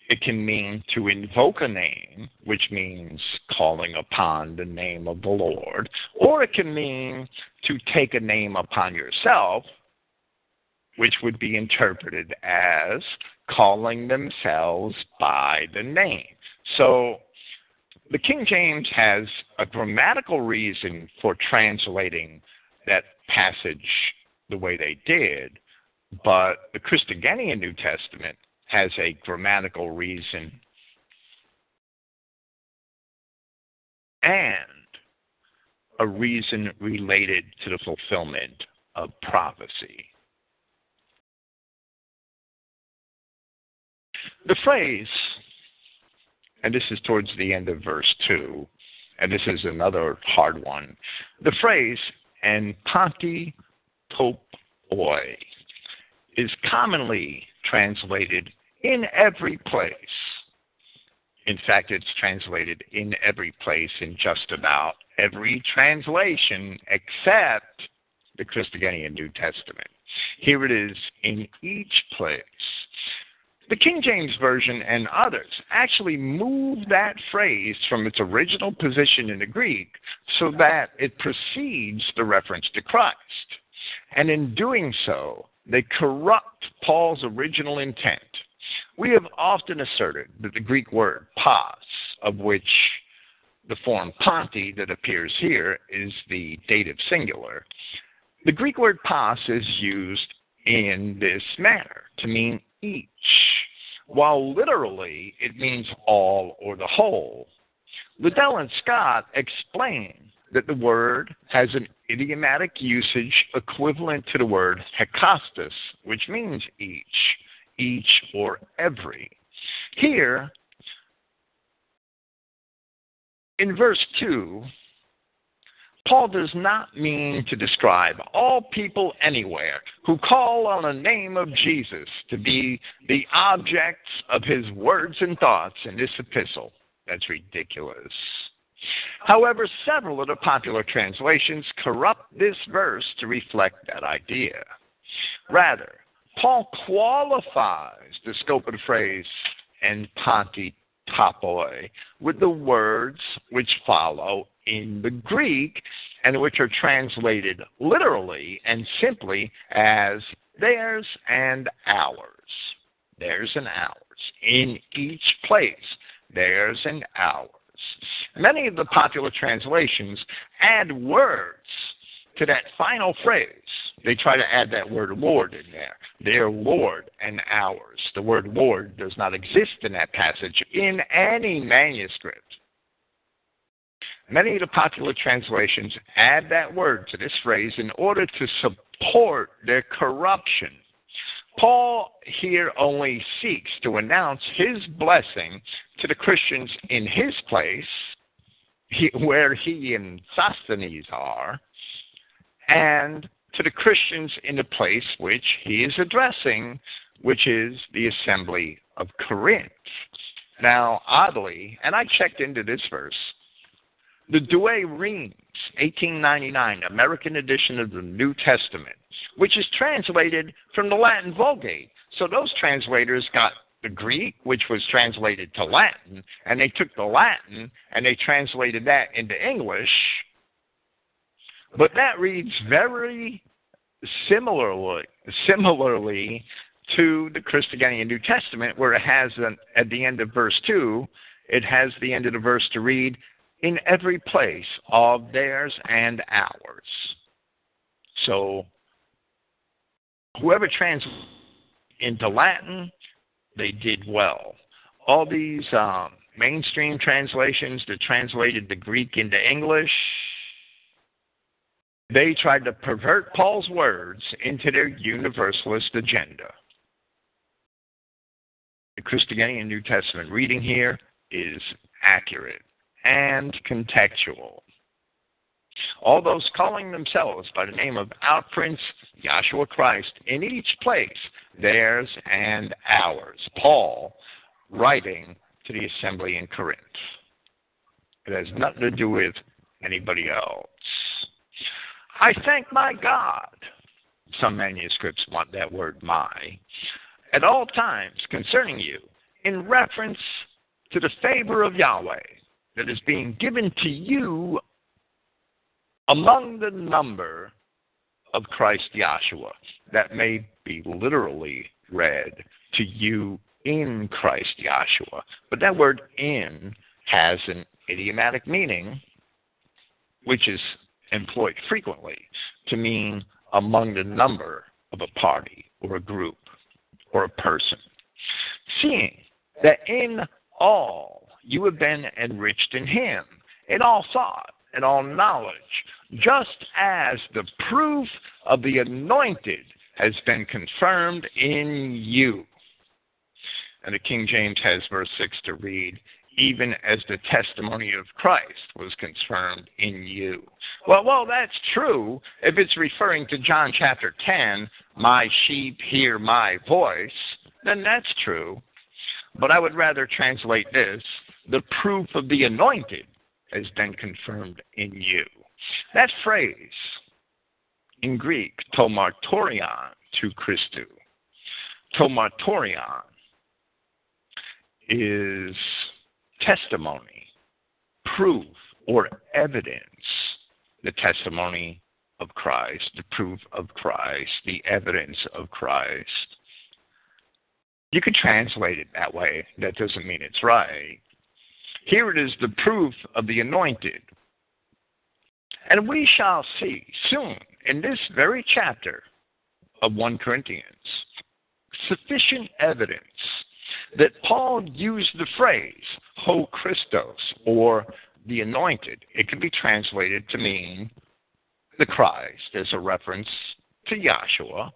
it can mean to invoke a name, which means calling upon the name of the Lord, or it can mean to take a name upon yourself, which would be interpreted as calling themselves by the name. So the King James has a grammatical reason for translating that passage the way they did, but the Christogenea New Testament has a grammatical reason and a reason related to the fulfillment of prophecy. The phrase, and this is towards the end of verse 2, and this is another hard one. The phrase and Ponti Pope oi is commonly translated in every place. In fact, it's translated in every place in just about every translation except the Christogenea New Testament. Here it is in each place. The King James Version and others actually move that phrase from its original position in the Greek so that it precedes the reference to Christ. And in doing so, they corrupt Paul's original intent. We have often asserted that the Greek word pas, of which the form ponti that appears here is the dative singular, the Greek word pas is used in this manner to mean each, while literally it means all or the whole. Liddell and Scott explain that the word has an idiomatic usage equivalent to the word hekastos, which means each, each or every. Here, in verse 2, Paul does not mean to describe all people anywhere who call on the name of Jesus to be the objects of his words and thoughts in this epistle. That's ridiculous. However, several of the popular translations corrupt this verse to reflect that idea. Rather, Paul qualifies the scope of the phrase en ponti topoi with the words which follow in the Greek and which are translated literally and simply as theirs and ours. Theirs and ours. In each place, theirs and ours. Many of the popular translations add words to that final phrase. They try to add that word Lord in there. Their Lord and ours. The word Lord does not exist in that passage in any manuscript. Many of the popular translations add that word to this phrase in order to support their corruption. Paul here only seeks to announce his blessing to the Christians in his place, where he and Sosthenes are, and to the Christians in the place which he is addressing, which is the assembly of Corinth. Now, oddly, and I checked into this verse, the Douay Rheims, 1899, American edition of the New Testament, which is translated from the Latin Vulgate. So those translators got the Greek, which was translated to Latin, and they took the Latin and they translated that into English. But that reads very similarly, similarly to the Christogenea New Testament, where it has an, at the end of verse 2, it has the end of the verse to read, in every place of theirs and ours. So, whoever translated into Latin, they did well. All these um, mainstream translations that translated the Greek into English, they tried to pervert Paul's words into their universalist agenda. The Christogenea New Testament reading here is accurate and contextual. All those calling themselves by the name of our Prince Yahshua Christ in each place, theirs and ours. Paul writing to the assembly in Corinth. It has nothing to do with anybody else. I thank my God. Some manuscripts want that word my. At all times concerning you, in reference to the favor of Yahweh that is being given to you among the number of Christ Yahshua. That may be literally read to you in Christ Yahshua. But that word in has an idiomatic meaning, which is employed frequently to mean among the number of a party or a group or a person. Seeing that in all you have been enriched in him, in all thought, in all knowledge, just as the proof of the anointed has been confirmed in you. And the King James has verse 6 to read, even as the testimony of Christ was confirmed in you. Well, well, that's true if it's referring to John chapter 10, my sheep hear my voice, then that's true. But I would rather translate this the proof of the anointed has been confirmed in you. That phrase in Greek, tomartorion to Christu, tomartorion is testimony, proof, or evidence. The testimony of Christ, the proof of Christ, the evidence of Christ. You could translate it that way. That doesn't mean it's right. Here it is the proof of the anointed. And we shall see soon in this very chapter of 1 Corinthians sufficient evidence that Paul used the phrase ho Christos or the anointed. It can be translated to mean the Christ as a reference to Yahshua,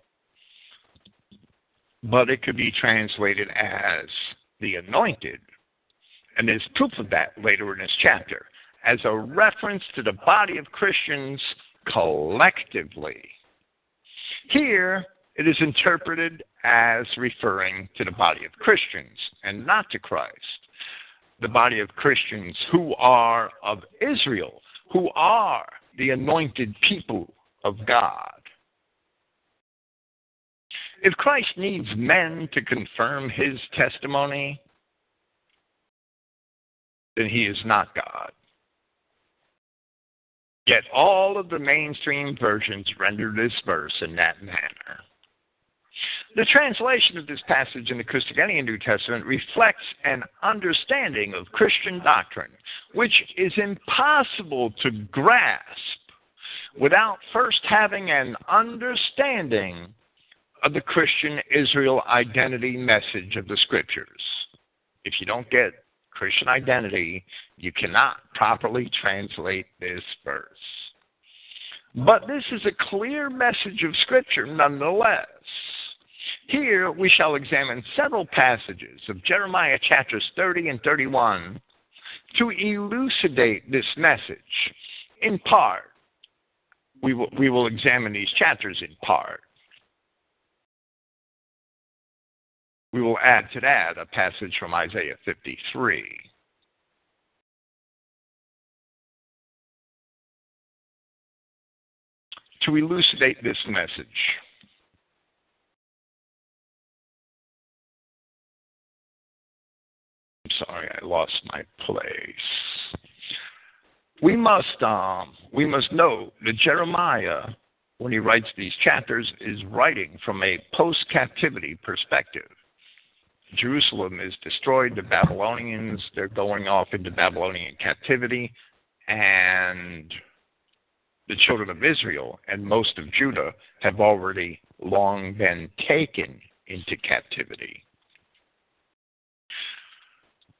but it could be translated as the anointed. And there's proof of that later in this chapter as a reference to the body of Christians collectively. Here, it is interpreted as referring to the body of Christians and not to Christ. The body of Christians who are of Israel, who are the anointed people of God. If Christ needs men to confirm his testimony, then he is not God. Yet all of the mainstream versions render this verse in that manner. The translation of this passage in the Christogenea New Testament reflects an understanding of Christian doctrine, which is impossible to grasp without first having an understanding of the Christian Israel identity message of the Scriptures. If you don't get Christian identity, you cannot properly translate this verse. But this is a clear message of Scripture nonetheless. Here we shall examine several passages of Jeremiah chapters 30 and 31 to elucidate this message. In part, we will, we will examine these chapters in part. We will add to that a passage from Isaiah 53. To elucidate this message, sorry, I lost my place. We must um, we must know that Jeremiah, when he writes these chapters, is writing from a post captivity perspective. Jerusalem is destroyed, the Babylonians, they're going off into Babylonian captivity, and the children of Israel and most of Judah have already long been taken into captivity.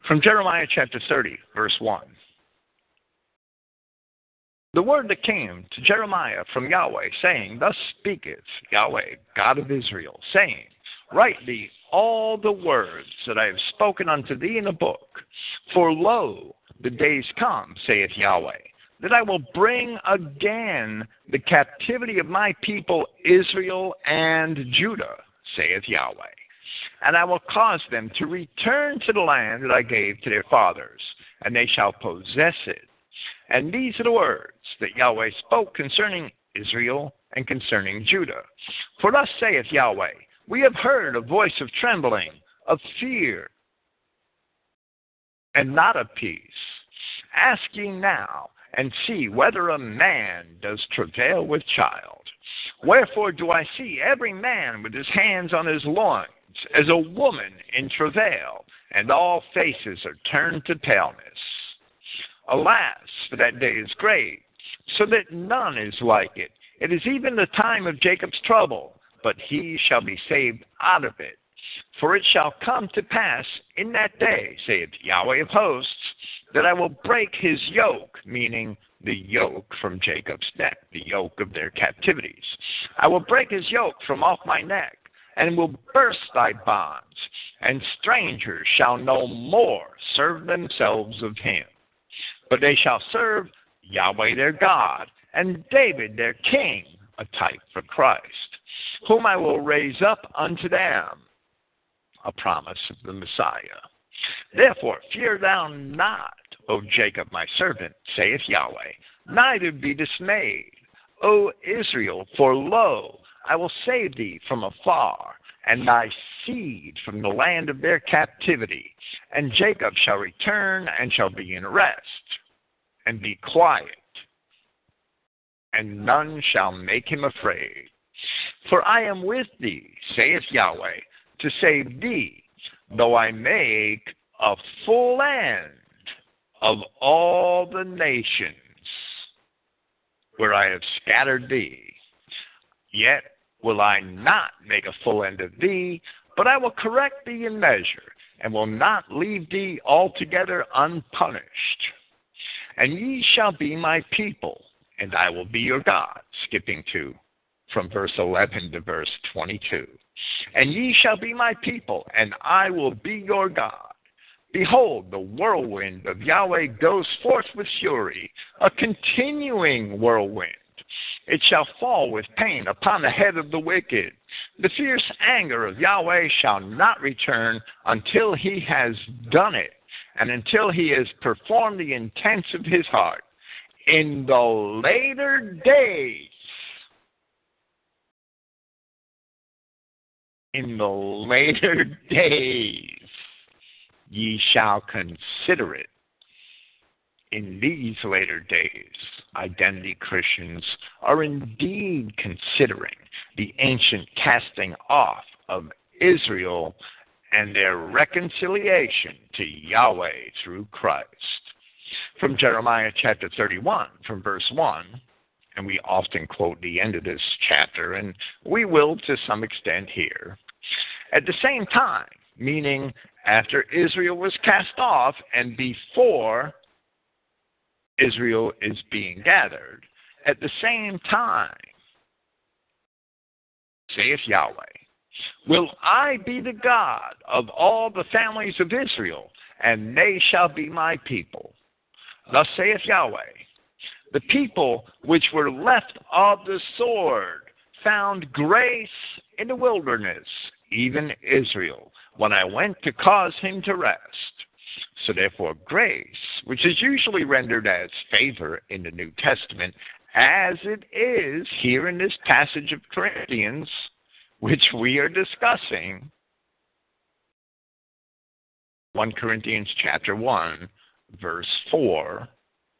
From Jeremiah chapter 30, verse 1. The word that came to Jeremiah from Yahweh, saying, Thus speaketh Yahweh, God of Israel, saying, Write thee all the words that I have spoken unto thee in a book. For lo, the days come, saith Yahweh, that I will bring again the captivity of my people Israel and Judah, saith Yahweh and I will cause them to return to the land that I gave to their fathers, and they shall possess it. And these are the words that Yahweh spoke concerning Israel and concerning Judah. For thus saith Yahweh, We have heard a voice of trembling, of fear, and not of peace. Ask ye now, and see whether a man does travail with child. Wherefore do I see every man with his hands on his loins? As a woman in travail, and all faces are turned to paleness. Alas, for that day is great, so that none is like it. It is even the time of Jacob's trouble, but he shall be saved out of it. For it shall come to pass in that day, saith Yahweh of hosts, that I will break his yoke, meaning the yoke from Jacob's neck, the yoke of their captivities. I will break his yoke from off my neck and will burst thy bonds, and strangers shall no more serve themselves of him. But they shall serve Yahweh their God, and David their king, a type for Christ, whom I will raise up unto them, a promise of the Messiah. Therefore, fear thou not, O Jacob my servant, saith Yahweh, neither be dismayed, O Israel, for lo, I will save thee from afar, and thy seed from the land of their captivity. And Jacob shall return and shall be in rest, and be quiet, and none shall make him afraid. For I am with thee, saith Yahweh, to save thee, though I make a full end of all the nations where I have scattered thee. Yet will I not make a full end of thee, but I will correct thee in measure, and will not leave thee altogether unpunished. And ye shall be my people, and I will be your God. Skipping to from verse 11 to verse 22. And ye shall be my people, and I will be your God. Behold, the whirlwind of Yahweh goes forth with fury, a continuing whirlwind. It shall fall with pain upon the head of the wicked. The fierce anger of Yahweh shall not return until he has done it, and until he has performed the intents of his heart. In the later days, in the later days, ye shall consider it. In these later days, identity Christians are indeed considering the ancient casting off of Israel and their reconciliation to Yahweh through Christ. From Jeremiah chapter 31, from verse 1, and we often quote the end of this chapter, and we will to some extent here. At the same time, meaning after Israel was cast off and before Israel is being gathered. At the same time, saith Yahweh, will I be the God of all the families of Israel, and they shall be my people. Thus saith Yahweh, the people which were left of the sword found grace in the wilderness, even Israel, when I went to cause him to rest. So therefore, grace, which is usually rendered as favor in the New Testament, as it is here in this passage of Corinthians, which we are discussing, 1 Corinthians chapter 1, verse 4,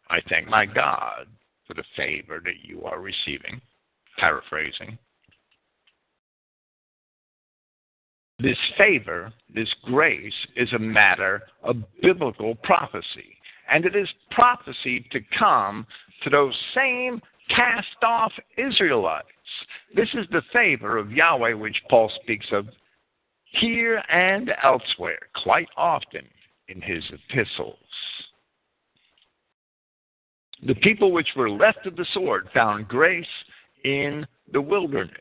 I thank my God for the favor that you are receiving. Paraphrasing. This favor, this grace, is a matter of biblical prophecy. And it is prophecy to come to those same cast off Israelites. This is the favor of Yahweh which Paul speaks of here and elsewhere, quite often in his epistles. The people which were left of the sword found grace in the wilderness,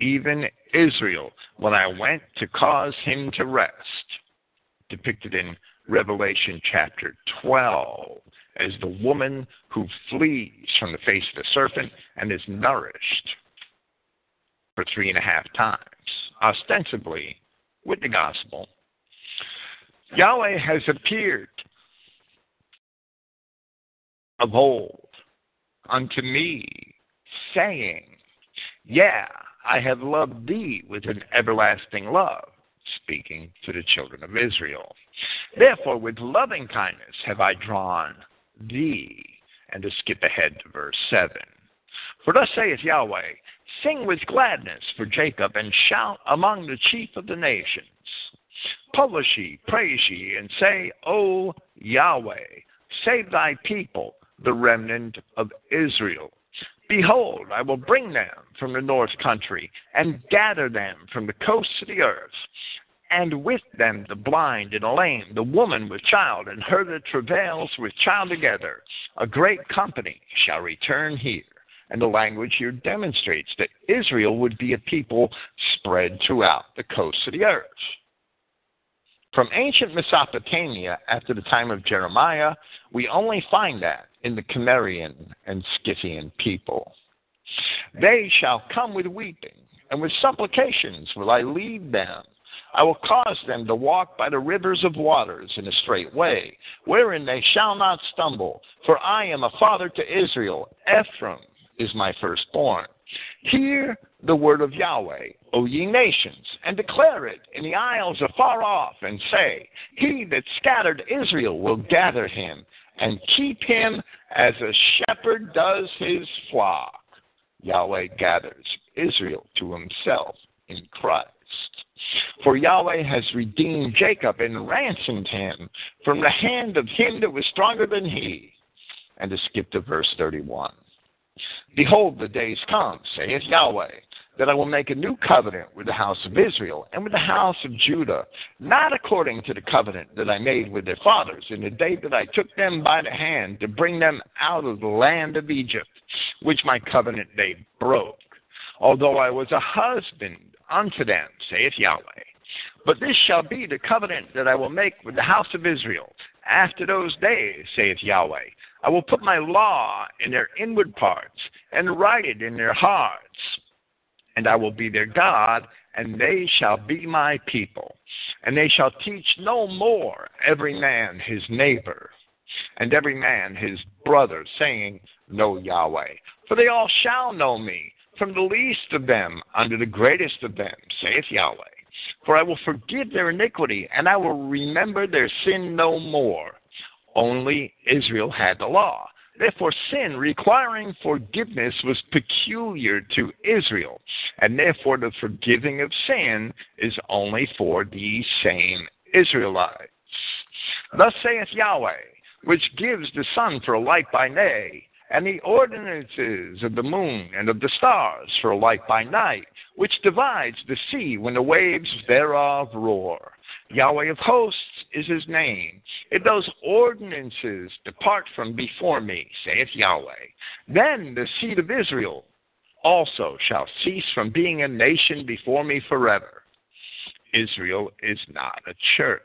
even Israel, when I went to cause him to rest. Depicted in Revelation chapter 12 as the woman who flees from the face of the serpent and is nourished for three and a half times, ostensibly with the gospel. Yahweh has appeared of old unto me, saying, Yeah, I have loved thee with an everlasting love, speaking to the children of Israel. Therefore, with loving kindness have I drawn thee. And to skip ahead to verse 7. For thus saith Yahweh, Sing with gladness for Jacob, and shout among the chief of the nations. Publish ye, praise ye, and say, O Yahweh, save thy people, the remnant of Israel. Behold, I will bring them from the north country, and gather them from the coasts of the earth, and with them the blind and the lame, the woman with child, and her that travails with child together. A great company shall return here, And the language here demonstrates that Israel would be a people spread throughout the coasts of the earth. From ancient Mesopotamia after the time of Jeremiah, we only find that in the Cimmerian and Scythian people. They shall come with weeping, and with supplications will I lead them. I will cause them to walk by the rivers of waters in a straight way, wherein they shall not stumble. For I am a father to Israel. Ephraim is my firstborn. Hear the word of Yahweh, O ye nations, and declare it in the isles afar off, and say, He that scattered Israel will gather him, and keep him as a shepherd does his flock. Yahweh gathers Israel to himself in Christ. For Yahweh has redeemed Jacob and ransomed him from the hand of him that was stronger than he. And to skip to verse 31. Behold, the days come, saith Yahweh, that I will make a new covenant with the house of Israel and with the house of Judah, not according to the covenant that I made with their fathers in the day that I took them by the hand to bring them out of the land of Egypt, which my covenant they broke, although I was a husband unto them, saith Yahweh. But this shall be the covenant that I will make with the house of Israel. After those days, saith Yahweh, I will put my law in their inward parts and write it in their hearts. And I will be their God, and they shall be my people. And they shall teach no more every man his neighbor, and every man his brother, saying, Know Yahweh. For they all shall know me, from the least of them unto the greatest of them, saith Yahweh. For I will forgive their iniquity, and I will remember their sin no more. Only Israel had the law. Therefore, sin requiring forgiveness was peculiar to Israel, and therefore the forgiving of sin is only for these same Israelites. Thus saith Yahweh, which gives the sun for a light by day, and the ordinances of the moon and of the stars for a light by night, which divides the sea when the waves thereof roar. Yahweh of hosts is his name. If those ordinances depart from before me, saith Yahweh, then the seed of Israel also shall cease from being a nation before me forever. Israel is not a church.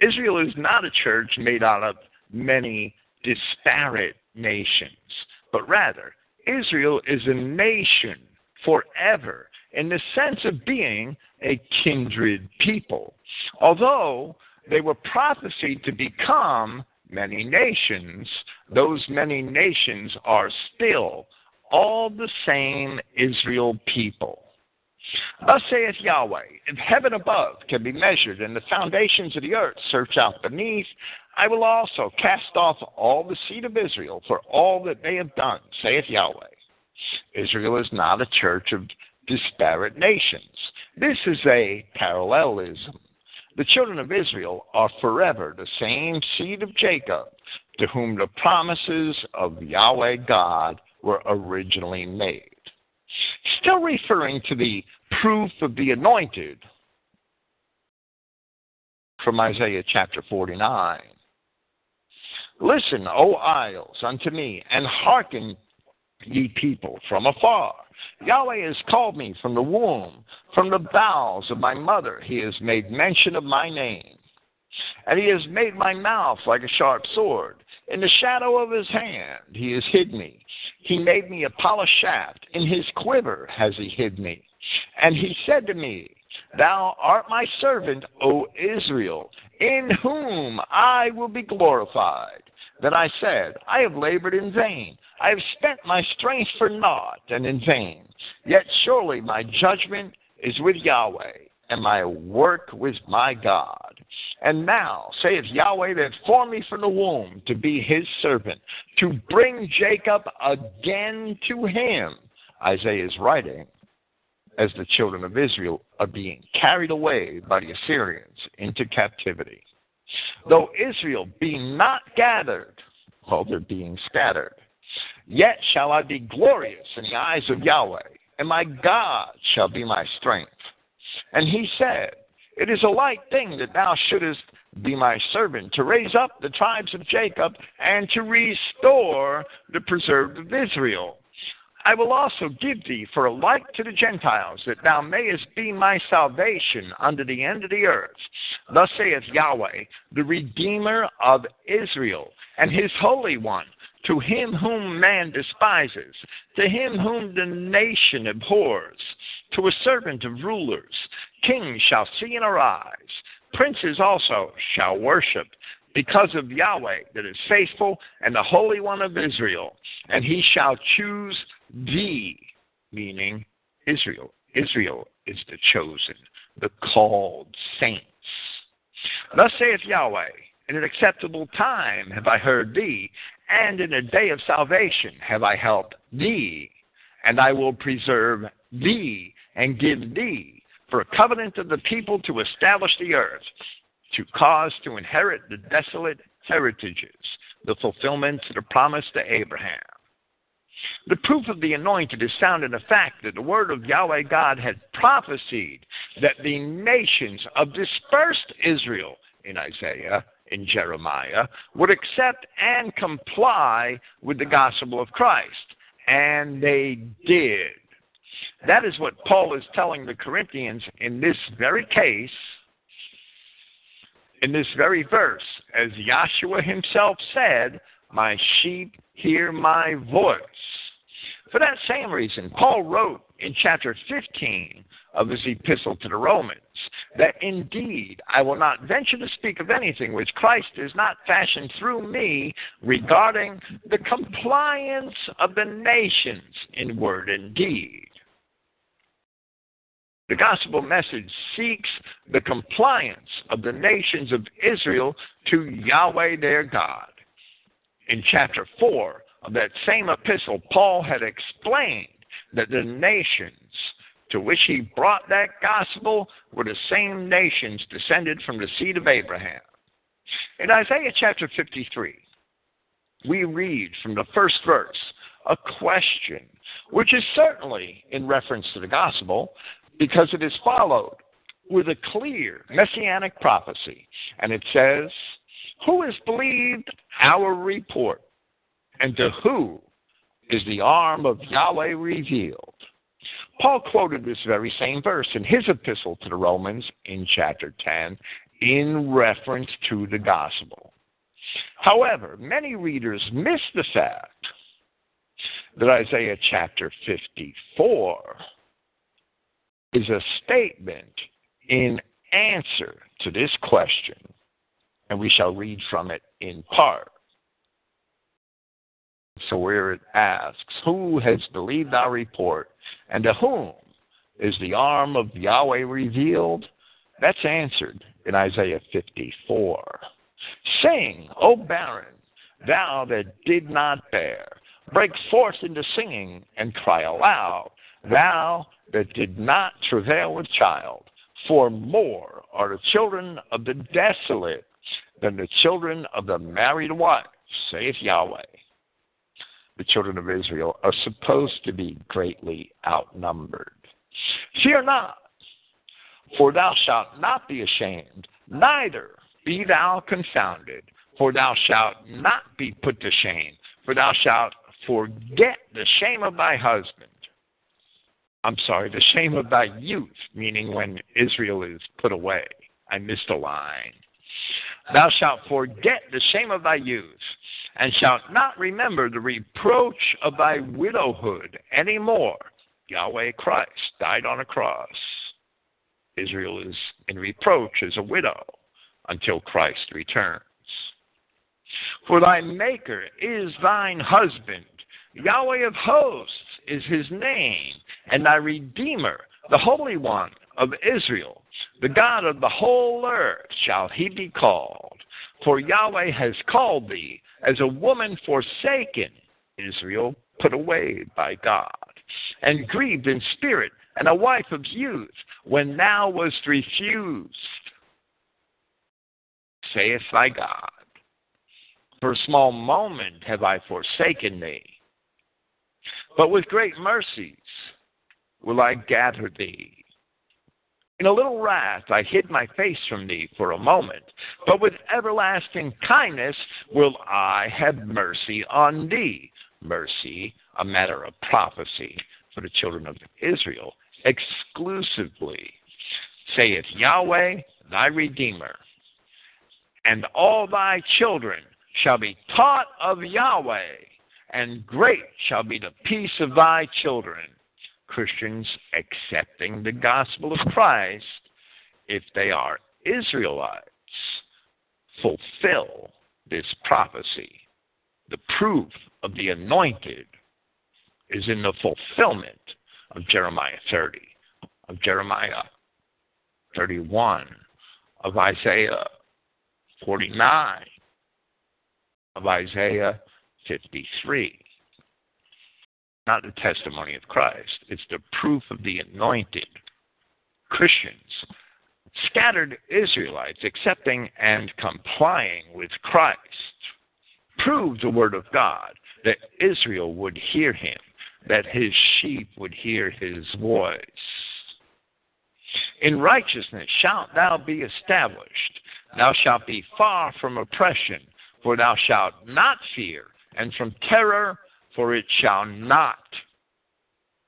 Israel is not a church made out of many disparate nations, but rather, Israel is a nation forever in the sense of being a kindred people. Although they were prophesied to become many nations, those many nations are still all the same Israel people. Thus saith Yahweh, if heaven above can be measured and the foundations of the earth search out beneath, I will also cast off all the seed of Israel for all that they have done, saith Yahweh. Israel is not a church of disparate nations. This is a parallelism. The children of Israel are forever the same seed of Jacob, to whom the promises of Yahweh God were originally made. Still referring to the proof of the anointed from Isaiah chapter 49. Listen, O isles, unto me, and hearken, ye people, from afar. Yahweh has called me from the womb, from the bowels of my mother. He has made mention of my name. And he has made my mouth like a sharp sword. In the shadow of his hand he has hid me. He made me a polished shaft. In his quiver has he hid me. And he said to me, Thou art my servant, O Israel, in whom I will be glorified. Then I said, I have labored in vain. I have spent my strength for naught and in vain. Yet surely my judgment is with Yahweh, and my work with my God. And now saith Yahweh that formed me from the womb to be his servant, to bring Jacob again to him. Isaiah is writing as the children of Israel are being carried away by the Assyrians into captivity. Though Israel be not gathered, while they're being scattered, yet shall I be glorious in the eyes of Yahweh, and my God shall be my strength. And he said, It is a light thing that thou shouldest be my servant, to raise up the tribes of Jacob, and to restore the preserved of Israel. I will also give thee for a light to the Gentiles, that thou mayest be my salvation unto the end of the earth. Thus saith Yahweh, the Redeemer of Israel, and his Holy One, to him whom man despises, to him whom the nation abhors, to a servant of rulers. Kings shall see and arise, princes also shall worship, because of Yahweh that is faithful and the Holy One of Israel, and he shall choose thee, meaning Israel. Israel is the chosen, the called saints. Thus saith Yahweh, in an acceptable time have I heard thee, and in a day of salvation have I helped thee, and I will preserve thee and give thee for a covenant of the people to establish the earth, to cause to inherit the desolate heritages, the fulfillments of the promise to Abraham. The proof of the anointed is found in the fact that the word of Yahweh God had prophesied that the nations of dispersed Israel in Isaiah, in Jeremiah, would accept and comply with the gospel of Christ. And they did. That is what Paul is telling the Corinthians in this very case, in this very verse. As Yahshua himself said, My sheep hear my voice. For that same reason, Paul wrote in chapter 15 of his epistle to the Romans that indeed I will not venture to speak of anything which Christ is not fashioned through me regarding the compliance of the nations in word and deed. The gospel message seeks the compliance of the nations of Israel to Yahweh their God. In chapter 4 of that same epistle, Paul had explained that the nations to which he brought that gospel were the same nations descended from the seed of Abraham. In Isaiah chapter 53, we read from the first verse a question, which is certainly in reference to the gospel, because it is followed with a clear messianic prophecy. And it says, Who has believed our report? And to who is the arm of Yahweh revealed? Paul quoted this very same verse in his epistle to the Romans in chapter 10 in reference to the gospel. However, many readers miss the fact that Isaiah chapter 54 is a statement in answer to this question, and we shall read from it in part. So, where it asks, Who has believed our report, and to whom is the arm of Yahweh revealed? That's answered in Isaiah 54. Sing, O barren, thou that did not bear, break forth into singing and cry aloud, thou that did not travail with child, for more are the children of the desolate than the children of the married wife, saith Yahweh the children of Israel are supposed to be greatly outnumbered. Fear not, for thou shalt not be ashamed, neither be thou confounded, for thou shalt not be put to shame, for thou shalt forget the shame of thy husband. I'm sorry, the shame of thy youth, meaning when Israel is put away. I missed a line. Thou shalt forget the shame of thy youth, and shalt not remember the reproach of thy widowhood any more. Yahweh Christ died on a cross. Israel is in reproach as a widow until Christ returns. For thy Maker is thine husband. Yahweh of hosts is his name, and thy Redeemer, the Holy One of Israel, the God of the whole earth, shall he be called. For Yahweh has called thee as a woman forsaken, Israel, put away by God, and grieved in spirit, and a wife of youth, when thou wast refused, saith thy God. For a small moment have I forsaken thee, but with great mercies will I gather thee. In a little wrath I hid my face from thee for a moment, but with everlasting kindness will I have mercy on thee. Mercy a matter of prophecy for the children of Israel exclusively. Saith Yahweh, thy Redeemer, and all thy children shall be taught of Yahweh, and great shall be the peace of thy children. Christians accepting the gospel of Christ, if they are Israelites, fulfill this prophecy. The proof of the anointed is in the fulfillment of Jeremiah 30, of Jeremiah 31, of Isaiah 49, of Isaiah 53. Not the testimony of Christ, it's the proof of the anointed. Christians, scattered Israelites accepting and complying with Christ, prove the word of God that Israel would hear him, that his sheep would hear his voice. In righteousness shalt thou be established. Thou shalt be far from oppression, for thou shalt not fear, and from terror, for it shall not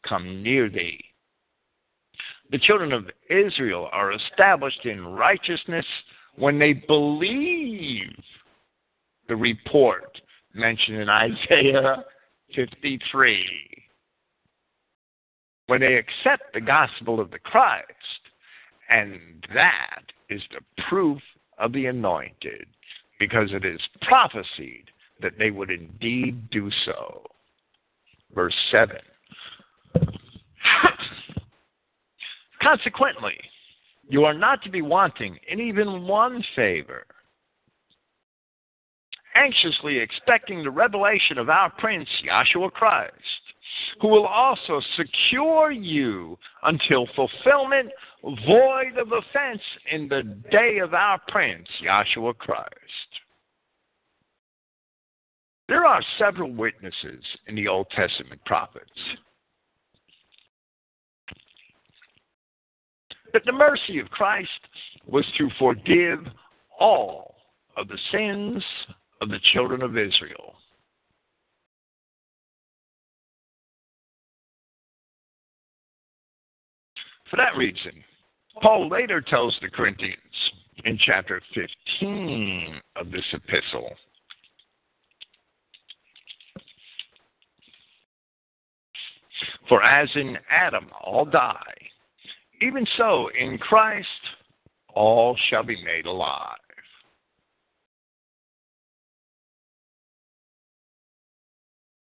come near thee. The children of Israel are established in righteousness when they believe the report mentioned in Isaiah 53. When they accept the gospel of the Christ, and that is the proof of the anointed, because it is prophesied that they would indeed do so. Verse 7. Consequently, you are not to be wanting in even one favor, anxiously expecting the revelation of our Prince, Yahshua Christ, who will also secure you until fulfillment, void of offense, in the day of our Prince, Yahshua Christ. There are several witnesses in the Old Testament prophets that the mercy of Christ was to forgive all of the sins of the children of Israel. For that reason, Paul later tells the Corinthians in chapter 15 of this epistle For as in Adam all die, even so in Christ all shall be made alive.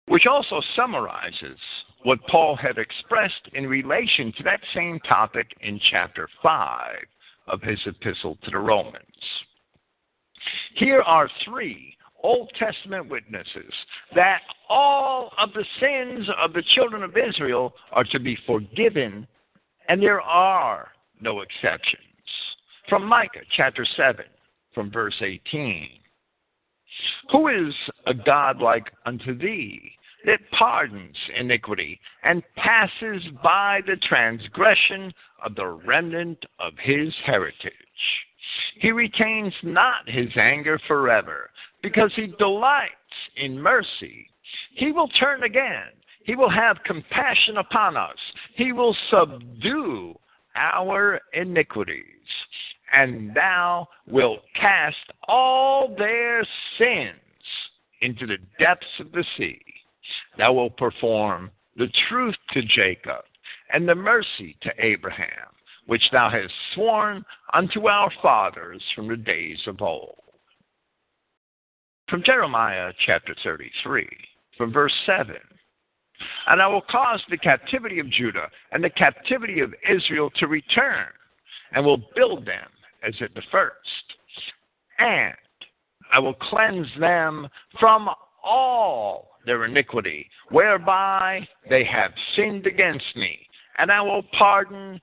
Which also summarizes what Paul had expressed in relation to that same topic in chapter 5 of his epistle to the Romans. Here are three Old Testament witnesses that all of the sins of the children of Israel are to be forgiven, and there are no exceptions. From Micah chapter 7, from verse 18. Who is a God like unto thee that pardons iniquity and passes by the transgression of the remnant of his heritage? He retains not his anger forever, because he delights in mercy. He will turn again. He will have compassion upon us. He will subdue our iniquities. And thou wilt cast all their sins into the depths of the sea. Thou wilt perform the truth to Jacob and the mercy to Abraham which thou hast sworn unto our fathers from the days of old. From Jeremiah chapter 33, from verse 7. And I will cause the captivity of Judah and the captivity of Israel to return, and will build them as at the first. And I will cleanse them from all their iniquity, whereby they have sinned against me, and I will pardon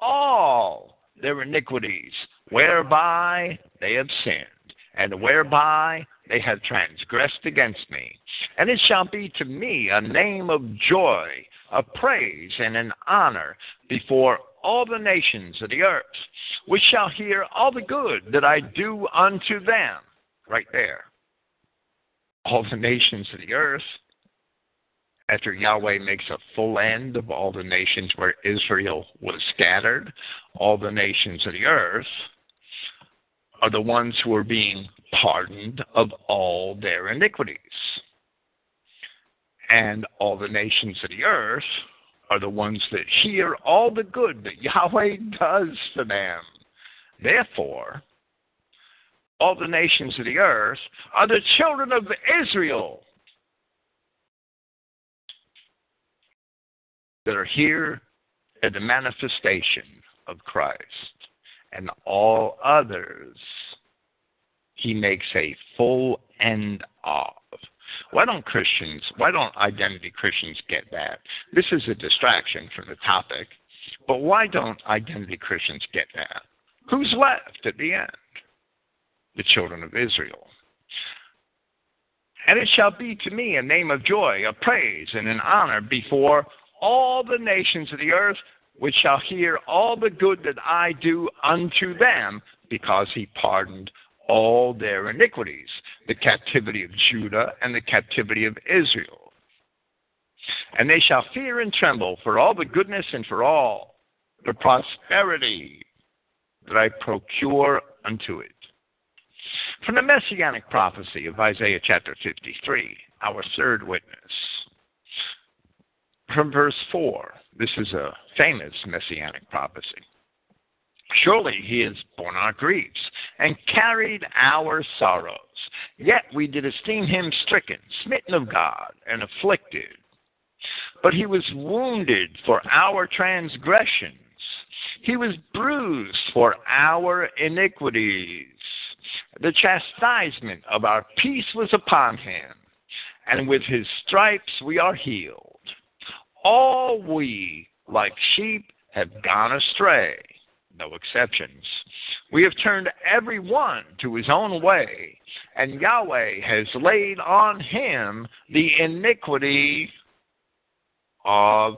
all their iniquities, whereby they have sinned, and whereby they have transgressed against me. And it shall be to me a name of joy, a praise, and an honor before all the nations of the earth, which shall hear all the good that I do unto them. Right there. All the nations of the earth after Yahweh makes a full end of all the nations where Israel was scattered, all the nations of the earth are the ones who are being pardoned of all their iniquities. And all the nations of the earth are the ones that hear all the good that Yahweh does for them. Therefore, all the nations of the earth are the children of Israel that are here at the manifestation of Christ. And all others he makes a full end of. Why don't Christians, why don't identity Christians get that? This is a distraction from the topic, but why don't identity Christians get that? Who's left at the end? The children of Israel. And it shall be to me a name of joy, a praise, and an honor before all the nations of the earth, which shall hear all the good that I do unto them, because he pardoned all their iniquities, the captivity of Judah and the captivity of Israel. And they shall fear and tremble for all the goodness and for all the prosperity that I procure unto it. From the messianic prophecy of Isaiah chapter 53, our third witness. From verse 4, this is a famous messianic prophecy. Surely he has borne our griefs and carried our sorrows. Yet we did esteem him stricken, smitten of God, and afflicted. But he was wounded for our transgressions, he was bruised for our iniquities. The chastisement of our peace was upon him, and with his stripes we are healed. All we, like sheep, have gone astray no exceptions. We have turned every one to his own way, and Yahweh has laid on him the iniquity of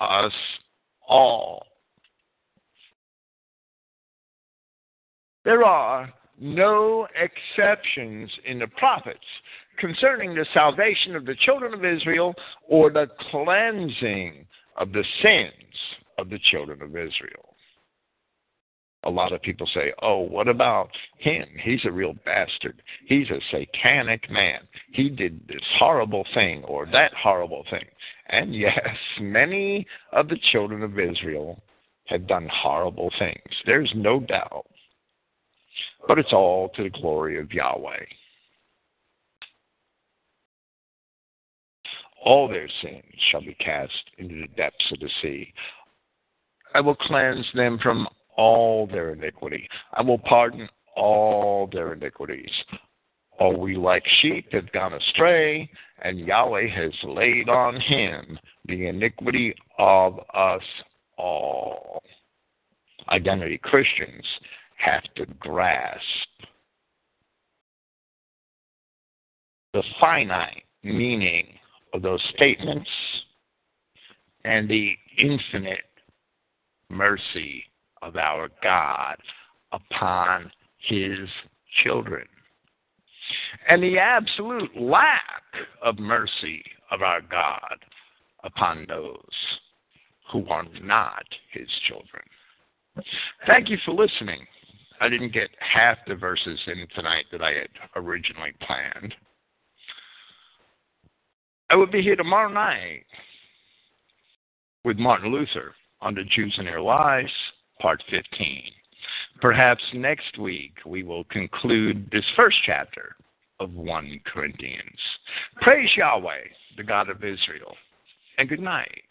us all. There are no exceptions in the prophets concerning the salvation of the children of Israel or the cleansing of the sins of the children of Israel a lot of people say, oh, what about him? He's a real bastard. He's a satanic man. He did this horrible thing or that horrible thing. And yes, many of the children of Israel have done horrible things. There's no doubt. But it's all to the glory of Yahweh. All their sins shall be cast into the depths of the sea. I will cleanse them from all their iniquity. I will pardon all their iniquities. All we like sheep have gone astray, and Yahweh has laid on him the iniquity of us all. Identity Christians have to grasp the finite meaning of those statements and the infinite mercy of our God upon his children. And the absolute lack of mercy of our God upon those who are not his children. Thank you for listening. I didn't get half the verses in tonight that I had originally planned. I will be here tomorrow night with Martin Luther on the Jews and their lies part 15. Perhaps next week we will conclude this first chapter of 1 Corinthians. Praise Yahweh, the God of Israel, and good night.